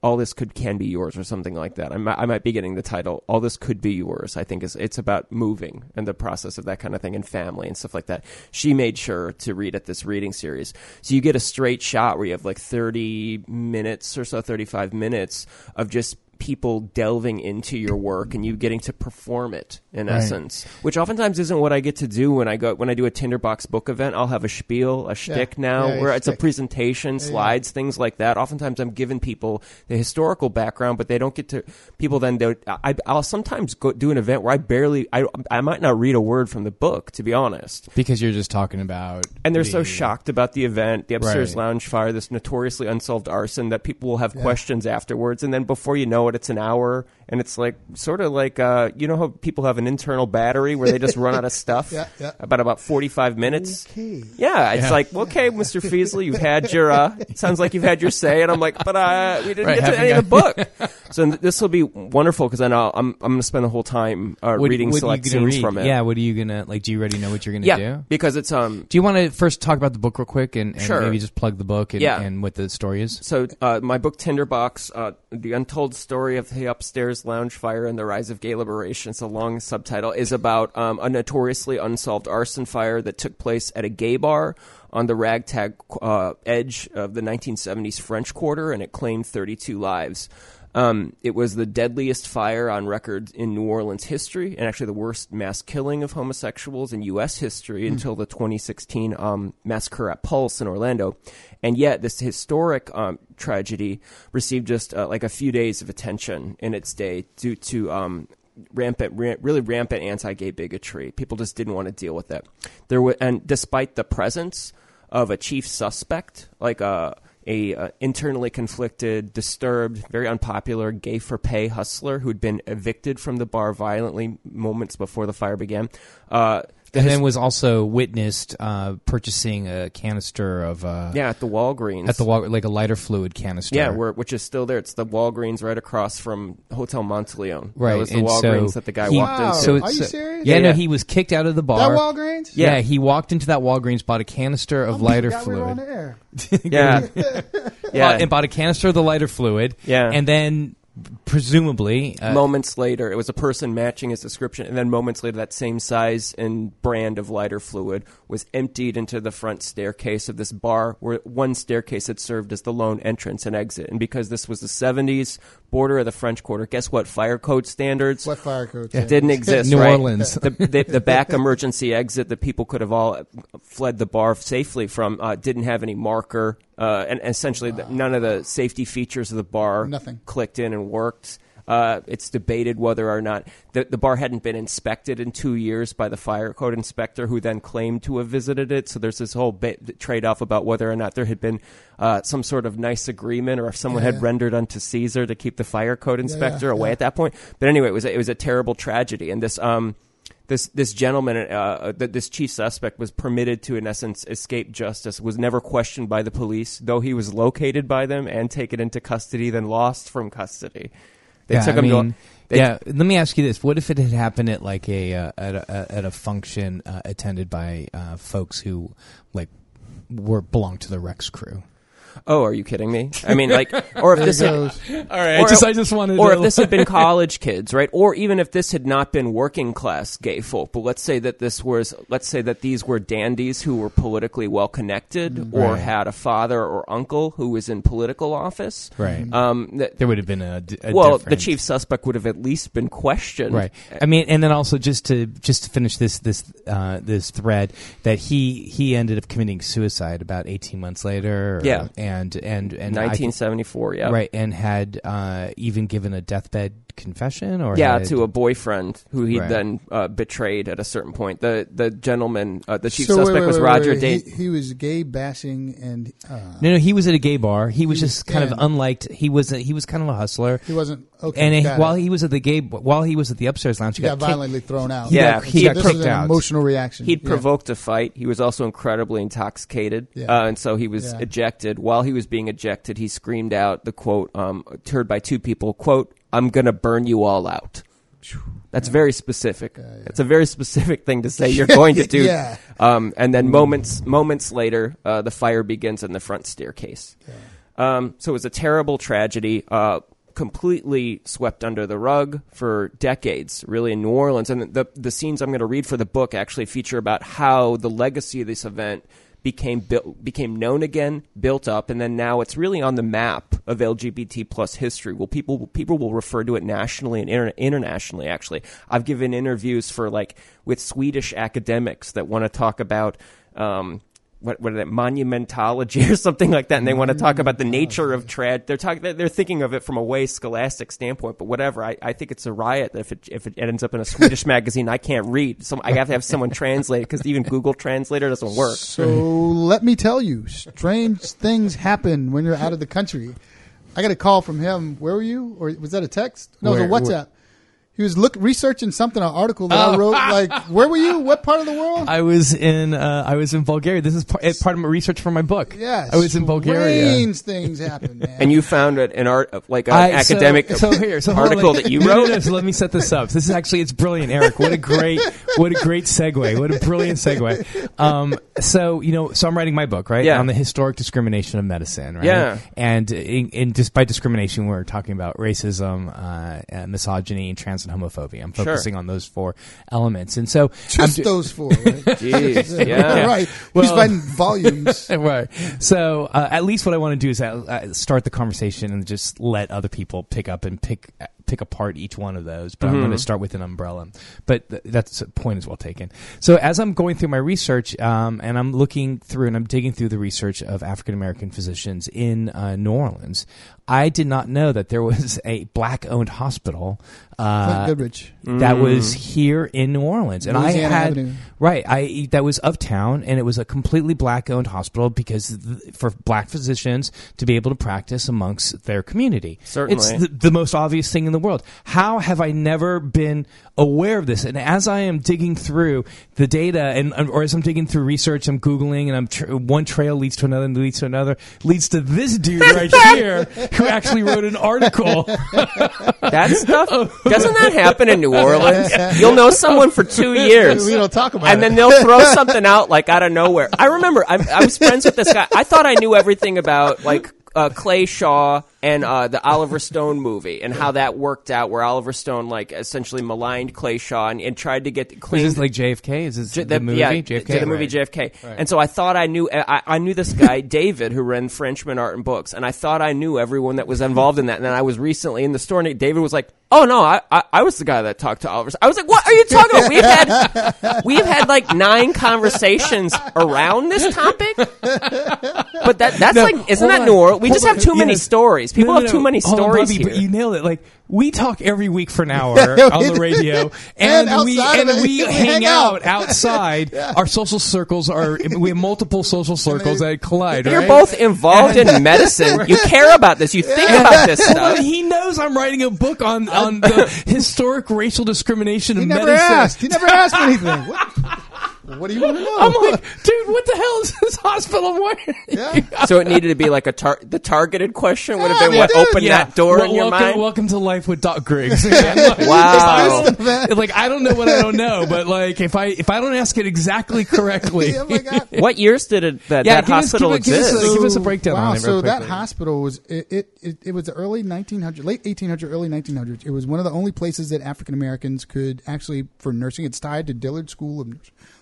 all this could can be yours or something like that. I might, I might be getting the title. All this could be yours. I think is it's about moving and the process of that kind of thing and family and stuff like that. She made sure to read at this reading series, so you get a straight shot where you have like thirty minutes or so, thirty five minutes of just people delving into your work and you getting to perform it in Right. essence which oftentimes isn't what i get to do when i go when i do a tinderbox book event i'll have a spiel a shtick now Yeah, yeah, where it's a shtick. presentation yeah. slides things like that oftentimes i'm giving people the historical background but they don't get to people then I, i'll sometimes go do an event where i barely I, I might not read a word from the book to be honest because you're just talking about and they're so shocked about the event, the upstairs Right. lounge fire, this notoriously unsolved arson, that people will have questions afterwards, and then before you know it, it's an hour, and it's like sort of like uh, you know how people have an internal battery where they just run out of stuff Yeah, yeah. about about forty five minutes. Okay. Yeah, it's Yeah. like okay, Mister Fieseler, you've had your. Uh, sounds like you've had your say, and I'm like, but uh, we didn't Right, get to haven't any of the book. so this will be wonderful because then I'll, I'm I'm going to spend the whole time uh, What- reading what select scenes read? from it. Yeah, what are you gonna like? Do you already know what you're gonna yeah, do? because it's um Do you want to first talk about the book real quick and, and Sure. maybe just plug the book and, Yeah. and what the story is? So, uh, my book Tinderbox, uh, the untold story of the upstairs lounge fire and the rise of gay liberation. It's a long subtitle. Is about um, a notoriously unsolved arson fire that took place at a gay bar on the ragtag uh, edge of the 1970s French Quarter, and it claimed 32 lives. Um, it was the deadliest fire on record in New Orleans history, and actually the worst mass killing of homosexuals in U.S. history until the 2016 um, massacre at Pulse in Orlando. And yet, this historic um, tragedy received just uh, like a few days of attention in its day due to um, rampant, ra- really rampant anti-gay bigotry. People just didn't want to deal with it. There were, and despite the presence of a chief suspect, like a a uh, internally conflicted, disturbed, very unpopular gay for pay hustler who'd been evicted from the bar violently moments before the fire began. Uh, And his- then was also witnessed uh, purchasing a canister of uh, yeah, at the Walgreens. at the wall like a lighter fluid canister. Yeah, where, which is still there. It's the Walgreens right across from Hotel Monteleone. Right, That was the and Walgreens so that the guy he- walked Wow. into. So Are it's- you so- serious? Yeah, Yeah, no, he was kicked out of the bar. That Walgreens? Yeah. Yeah. he walked into that Walgreens, bought a canister of Oh, lighter God, we were on fluid. air. yeah, yeah. Bought- and bought a canister of the lighter fluid. Yeah. and then presumably uh, moments later, it was a person matching his description, and then moments later, that same size and brand of lighter fluid was emptied into the front staircase of this bar, where one staircase had served as the lone entrance and exit. And because this was the 70s, border of the French Quarter, guess what? Fire code standards What fire code? didn't exist. New right? Orleans. the, the, the back emergency exit that people could have all fled the bar safely from uh, didn't have any marker, uh, and essentially the, none of the safety features of the bar Nothing. clicked in and worked. Uh, it's debated whether or not the, the bar hadn't been inspected in two years by the fire code inspector, who then claimed to have visited it. So there's this whole trade off about whether or not there had been uh, some sort of nice agreement, or if someone Yeah, had yeah. rendered unto Caesar to keep the fire code inspector yeah, away at that point. But anyway, it was a, it was a terrible tragedy, and this um this this gentleman, uh, this chief suspect, was permitted to, in essence, escape justice. Was never questioned by the police, though he was located by them and taken into custody, then lost from custody. They yeah, took I him mean, to. They, yeah. Let me ask you this: What if it had happened at like a uh, at a at a function uh, attended by uh, folks who like were belonged to the Rex crew? Oh, are you kidding me? I mean, like, or if this it had. All right, or, I just I just wanted or to if this had been college kids, right? Or even if this had not been working class gay folk, but let's say that this was, let's say that these were dandies who were politically well connected, or Mm. Had a father or uncle who was in political office, Right. Um, that, there would have been a well, the chief suspect would have at least been questioned, Right. I mean, and then also just to just to finish this this uh, this thread that he he ended up committing suicide about eighteen months later. or- Yeah. And and and I 1974, yeah, right, and had uh, even given a deathbed confession or yeah, had- to a boyfriend who he Right. then uh, betrayed at a certain point. The the gentleman, uh, the chief So suspect wait, was wait, Roger wait. Day. He, he was gay bashing and uh, No, no, he was at a gay bar. He was He was just kind of in. unliked. He was a, he was kind of a hustler. he wasn't okay. and he- while it. he was at the gay, while he was at the upstairs lounge, he he got kicked- violently thrown out. He Yeah, got, he he got this kicked out. emotional reaction. He'd Yeah. provoked a fight. He was also incredibly intoxicated, Yeah. uh, and so he was Yeah. ejected. While he was being ejected, he screamed out the quote, um, heard by two people, "quote I'm gonna burn you all out." That's very specific. It's a very specific thing to say you're going to do. Yeah. Um, and then moments moments later, uh, the fire begins in the front staircase. Um, so it was a terrible tragedy. Uh, completely swept under the rug for decades, really in New Orleans. And the the scenes I'm going to read for the book actually feature about how the legacy of this event became built, became known again, built up, and then now it's really on the map of LGBT plus history. Well, people people will refer to it nationally and inter- internationally. Actually, I've given interviews for like with Swedish academics that want to talk about. Um, what what is it, monumentology or something like that, and they want to talk about the nature of trad. They're talking. They're thinking of it from a way scholastic standpoint, but whatever. I, I think it's a riot if it if it ends up in a Swedish magazine. I can't read. So I have to have someone translate because even Google Translator doesn't work. So let me tell you, strange things happen when you're out of the country. I got a call from him. Where were you? Or was that a text? No, it was a WhatsApp. He was look researching something, an article that I Oh. wrote. Like, where were you? What part of the world? I was in uh, I was in Bulgaria. This is part, part of my research for my book. Yeah, I was in Bulgaria. Strange things happen, man. And you found it an art like an I- academic so, here, so hold on. article that you No, no, wrote. no, so let me set this up. This is actually it's brilliant, Eric. What a great what a great segue. What a brilliant segue. Um, so you know, so I'm writing my book right Yeah. on the historic discrimination of medicine, right? Yeah. And in, in just by discrimination, we're talking about racism, uh, uh, misogyny, and trans and homophobia. I'm Sure. focusing on those four elements, and so Just I'm those four. Right? Jeez, yeah. right. He's Well- writing volumes. right. So uh, at least what I want to do is uh, uh, start the conversation and just let other people pick up and pick pick apart each one of those. But I'm going to start with an umbrella. But th- that's a point is well taken. So as I'm going through my research um, and I'm looking through and I'm digging through the research of African American physicians in uh, New Orleans, I did not know that there was a black owned hospital. Uh, Goodridge. that was here in New Orleans, and Louisiana I had Avenue. right. I that was uptown, and it was a completely black owned hospital because th- for black physicians to be able to practice amongst their community, Certainly. it's the, the most obvious thing in the world. How have I never been aware of this? And as I am digging through the data, and or as I'm digging through research, I'm googling, and I'm tr- one trail leads to another, and leads to another, leads to this dude right here who actually wrote an article. That stuff doesn't that happen in New Orleans? You'll know someone for two years. We don't talk about and it. then they'll throw something out like out of nowhere. I remember I, I was friends with this guy. I thought I knew everything about like uh, Clay Shaw, and uh, the Oliver Stone movie, and how that worked out, where Oliver Stone like essentially maligned Clay Shaw and, and tried to get clean. this like JFK? Is this J- the, movie? yeah, JFK. the movie Right. JFK. Right. And so I thought I knew I, I knew this guy David who ran Frenchmen Art and Books, and I thought I knew everyone that was involved in that. And then I was recently in the store, and David was like, "Oh no, I I, I was the guy that talked to Oliver." I was like, "What are you talking about? We've had we've had like nine conversations around this topic." But that that's No, like isn't that on. New Orleans? We Hold just have on. too many stories. People No, no, have too many Hold on, stories Bobby, here. But you nailed it. Like we talk every week for an hour on the radio, And and, we outside and of it, we we hang hang out out. outside. Our social circles are we have multiple social circles that collide. You're right? both involved in medicine. You care about this. You think about this on, stuff. he knows I'm writing a book on on the historic racial discrimination He in never medicine. asked. He never asked anything. What, what do you want to know? I'm like, dude, what the hell is this hospital? What? yeah. So it needed to be like a tar- the targeted question would have been Yeah, what dude. opened Yeah. that door Well, in your welcome, mind. Welcome to life with Doc Griggs. Like, Wow. like I don't know what I don't know, but like if I if I don't ask it exactly correctly, oh my God. what years did it, that, Yeah, that give us- hospital give us- give us exist? a- give us a breakdown Wow, on it real so that quickly. hospital was it, it, it, it was the early 1900s, late 1800s, early 1900s. It was one of the only places that African Americans could actually for nursing. It's tied to Dillard School of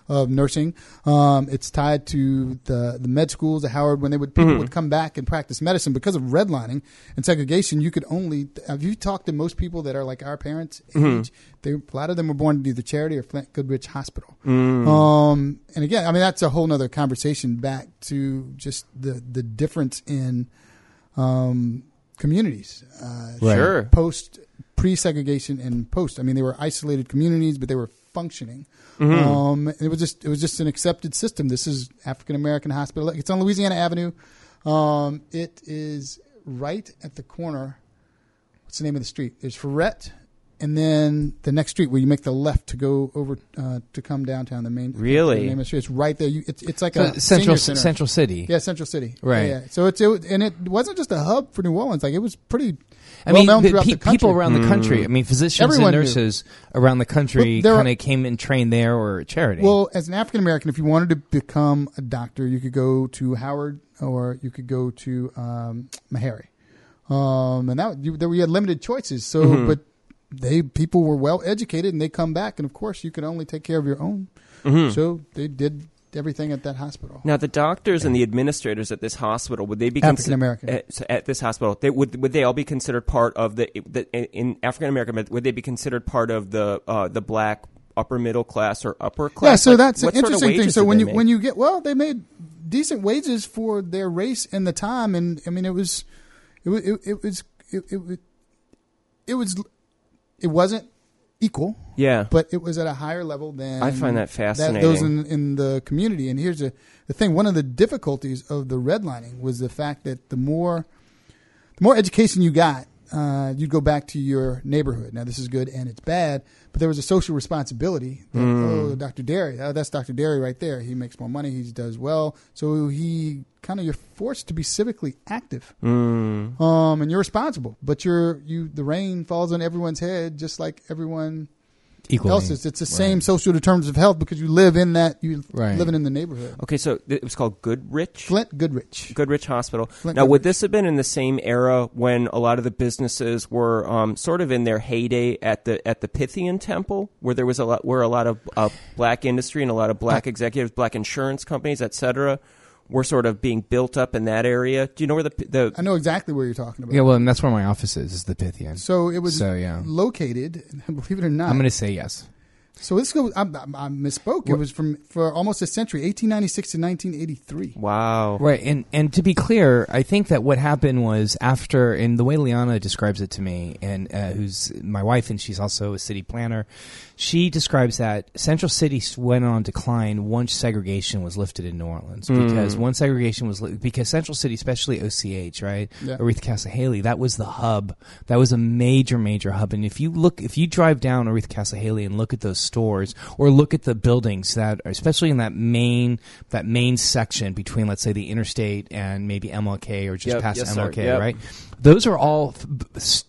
of nursing. Um, it's tied to the the med schools at Howard. When they would people Mhm. would come back and practice medicine because of redlining and segregation, you could only. Have you talked to most people that are like our parents' Mhm. age? They, a lot of them were born in either charity or Flint Goodridge Hospital. Mm. Um, and again, I mean that's a whole nother conversation back to just the the difference in um, communities. Uh, Right. Sure. Post pre segregation and post. I mean, they were isolated communities, but they were functioning. Mhm. Um, it was just it was just an accepted system. This is African American Hospital. It's on Louisiana Avenue. Um, it is right at the corner. What's the name of the street? There's Freret, and then the next street where you make the left to go over uh, to come downtown. The main Really? the name of the street. It's right there. You, it's it's like So a Central- senior. Central City. Yeah, Central City. Right. Yeah, yeah. So it's it, and it wasn't just a hub for New Orleans. Like it was pretty. I well mean, known throughout pe- the people around the country. I mean, physicians Everyone and knew. nurses around the country Well, there are- kind of came and trained there or at charity. Well, as an African American, if you wanted to become a doctor, you could go to Howard or you could go to um, Meharry, um, and that you, there we had limited choices. So, Mhm. but they people were well educated and they come back, and of course, you can only take care of your own. Mhm. So they did everything at that hospital. Now, the doctors and the administrators at this hospital would they be African American. at, at this hospital? They, would would they all be considered part of the, the in African American? Would they be considered part of the uh, the black upper middle class or upper class? Yeah, so Like, that's an what sort of interesting thing. So when you make? when you get well, they made decent wages for their race and the time, and I mean it was, it was, it, it was, it, it, was- it was, it wasn't equal. Yeah. but it was at a higher level than I find that fascinating. those in, in the community. And here's the the thing: one of the difficulties of the redlining was the fact that the more the more education you got, uh, you'd go back to your neighborhood. Now, this is good and it's bad, but there was a social responsibility. That, Mm. Oh, Dr. Dery, oh, that's Dr. Dery right there. He makes more money. He does well. So he kind of you're forced to be civically active. Mm. Um, and you're responsible, but you're you. The rain falls on everyone's head, just like everyone Equally. else is. It's the same social determinants of health because you live in that. You Right. living in the neighborhood. Okay, so it was called Goodridge. Flint Goodridge. Goodridge Hospital. Flint now, would this have been in the same era when a lot of the businesses were um, sort of in their heyday at the at the Pythian Temple, where there was a lot, where a lot of uh, black industry and a lot of black executives, black insurance companies, et cetera, were sort of being built up in that area? Do you know where the the I know exactly where you're talking about. yeah, well, and that's where my office is. Is the Pythian. So it was So yeah, located. Believe it or not, I'm going to say yes. So this goes. I, I, I misspoke. It was from for almost a century, 1896 to 1983. Wow. Right, and and to be clear, I think that what happened was after, and the way Liana describes it to me, and uh, who's my wife, and she's also a city planner, she describes that Central City went on decline once segregation was lifted in New Orleans because Mm. once segregation was li- because Central City, especially OCH, right, Yeah. Oretha Castle Haley, that was the hub, that was a major major hub, and if you look, if you drive down Oretha Castle Haley and look at those stores or look at the buildings that, are, especially in that main that main section between, let's say, the interstate and maybe MLK or just Yep, past yes, MLK, yep. right? Those are all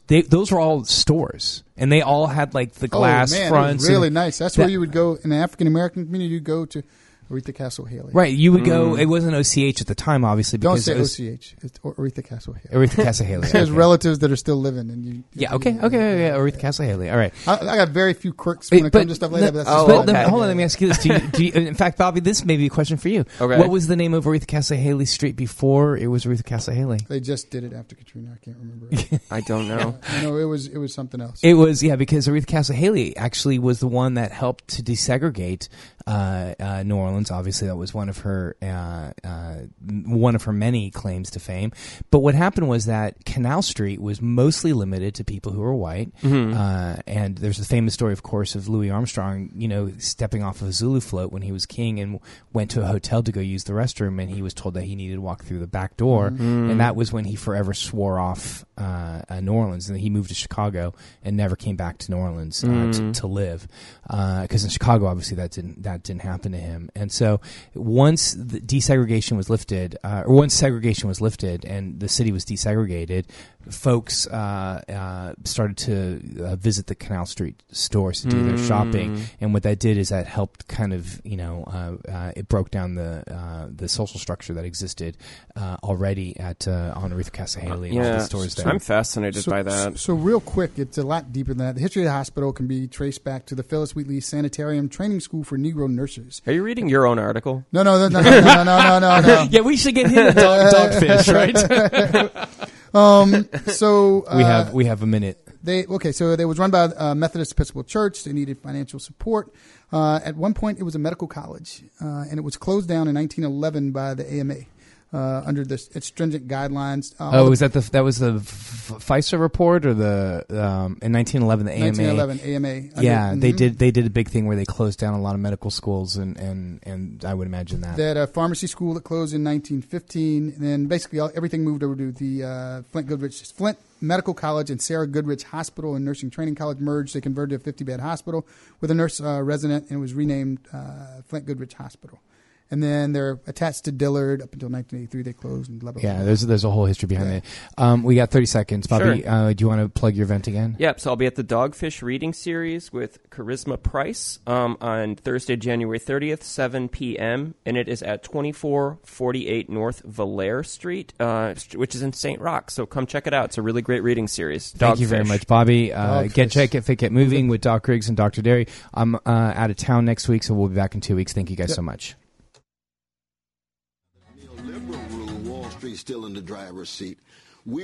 they, those are all stores, and they all had like the oh, glass oh, man, fronts. Really and nice. That's that- where you would go in the African American community. You go to Oretha Castle Haley. Right, you would go. Mm. It wasn't OCH at the time, obviously. Don't Because say it was- OCH. It's Oretha Castle Haley. Oretha Castle Haley. She has okay. relatives that are still living, and you. Yeah. Okay. Okay. Okay. Oretha Castle Haley. All right. I, I got very few quirks when it comes to stuff like that. But that's oh, but just let- my- hold on, let me ask you this. Do you, do you, in fact, Bobby, this may be a question for you. Okay. What was the name of Oretha Castle Haley Street before it was Oretha Castle Haley? They just did it after Katrina. I can't remember. I don't know. no, it was it was something else. It was yeah, because Oretha Castle Haley actually was the one that helped to desegregate uh, uh, New Orleans. Obviously, that was one of her uh, uh, one of her many claims to fame. But what happened was that Canal Street was mostly limited to people who were white. Mhm. Uh, and there's the famous story, of course, of Louis Armstrong, you know, stepping off of a Zulu float when he was king and went to a hotel to go use the restroom, and he was told that he needed to walk through the back door, Mhm. and that was when he forever swore off uh, New Orleans, and he moved to Chicago and never came back to New Orleans uh, Mm. to, to live, because in Chicago, obviously, that didn't that didn't happen to him, and so once the desegregation was lifted, uh, or once segregation was lifted, and the city was desegregated, folks uh, uh, started to uh, visit the Canal Street stores to do mm. their shopping, and what that did is that helped kind of you know uh, it broke down the the social structure that existed already at on Ruth Casahaley yeah. the stores there. I'm fascinated so, by that. So, so, real quick, it's a lot deeper than that. The history of the hospital can be traced back to the Phillis Wheatley Sanitarium Training School for Negro Nurses. Are you reading your own article? No, no, no, no, no, no, no, no. no. yeah, we should get him a dog, dogfish, right? um, so uh, we have we have a minute. They okay, so they was run by uh, Methodist Episcopal Church. They needed financial support. Uh, at one point, it was a medical college, uh, and it was closed down in 1911 by the AMA uh, under the its stringent guidelines. Uh, Oh, the- was that the that was the FISA report or the um, in 1911 the AMA? 1911 AMA. Yeah, Under- they did they did a big thing where they closed down a lot of medical schools and and and I would imagine that. They had a pharmacy school that closed in 1915, and then basically all, everything moved over to the uh, Flint Goodridge Flint Medical College and Sarah Goodridge Hospital and Nursing Training College merged. They converted to a 50 bed hospital with a nurse uh, resident, and it was renamed uh, Flint Goodridge Hospital. And then they're attached to Dillard up until 1983. They closed and blah blah. yeah, blah. there's there's a whole history behind it. Um, we got 30 seconds, Bobby. Sure. Uh, do you want to plug your event again? Yep. So I'll be at the Dogfish Reading Series with Karisma Price um, on Thursday, January 30th, 7 p.m. And it is at 2448 North Villere Street, uh, which is in St. Roch. So come check it out. It's a really great reading series. Thank you very much, Bobby. Uh, get check, get fit, get moving with Doc Griggs and Dr. Dery. I'm uh, out of town next week, so we'll be back in two weeks. Thank you guys Yep. so much. Still in the driver's seat.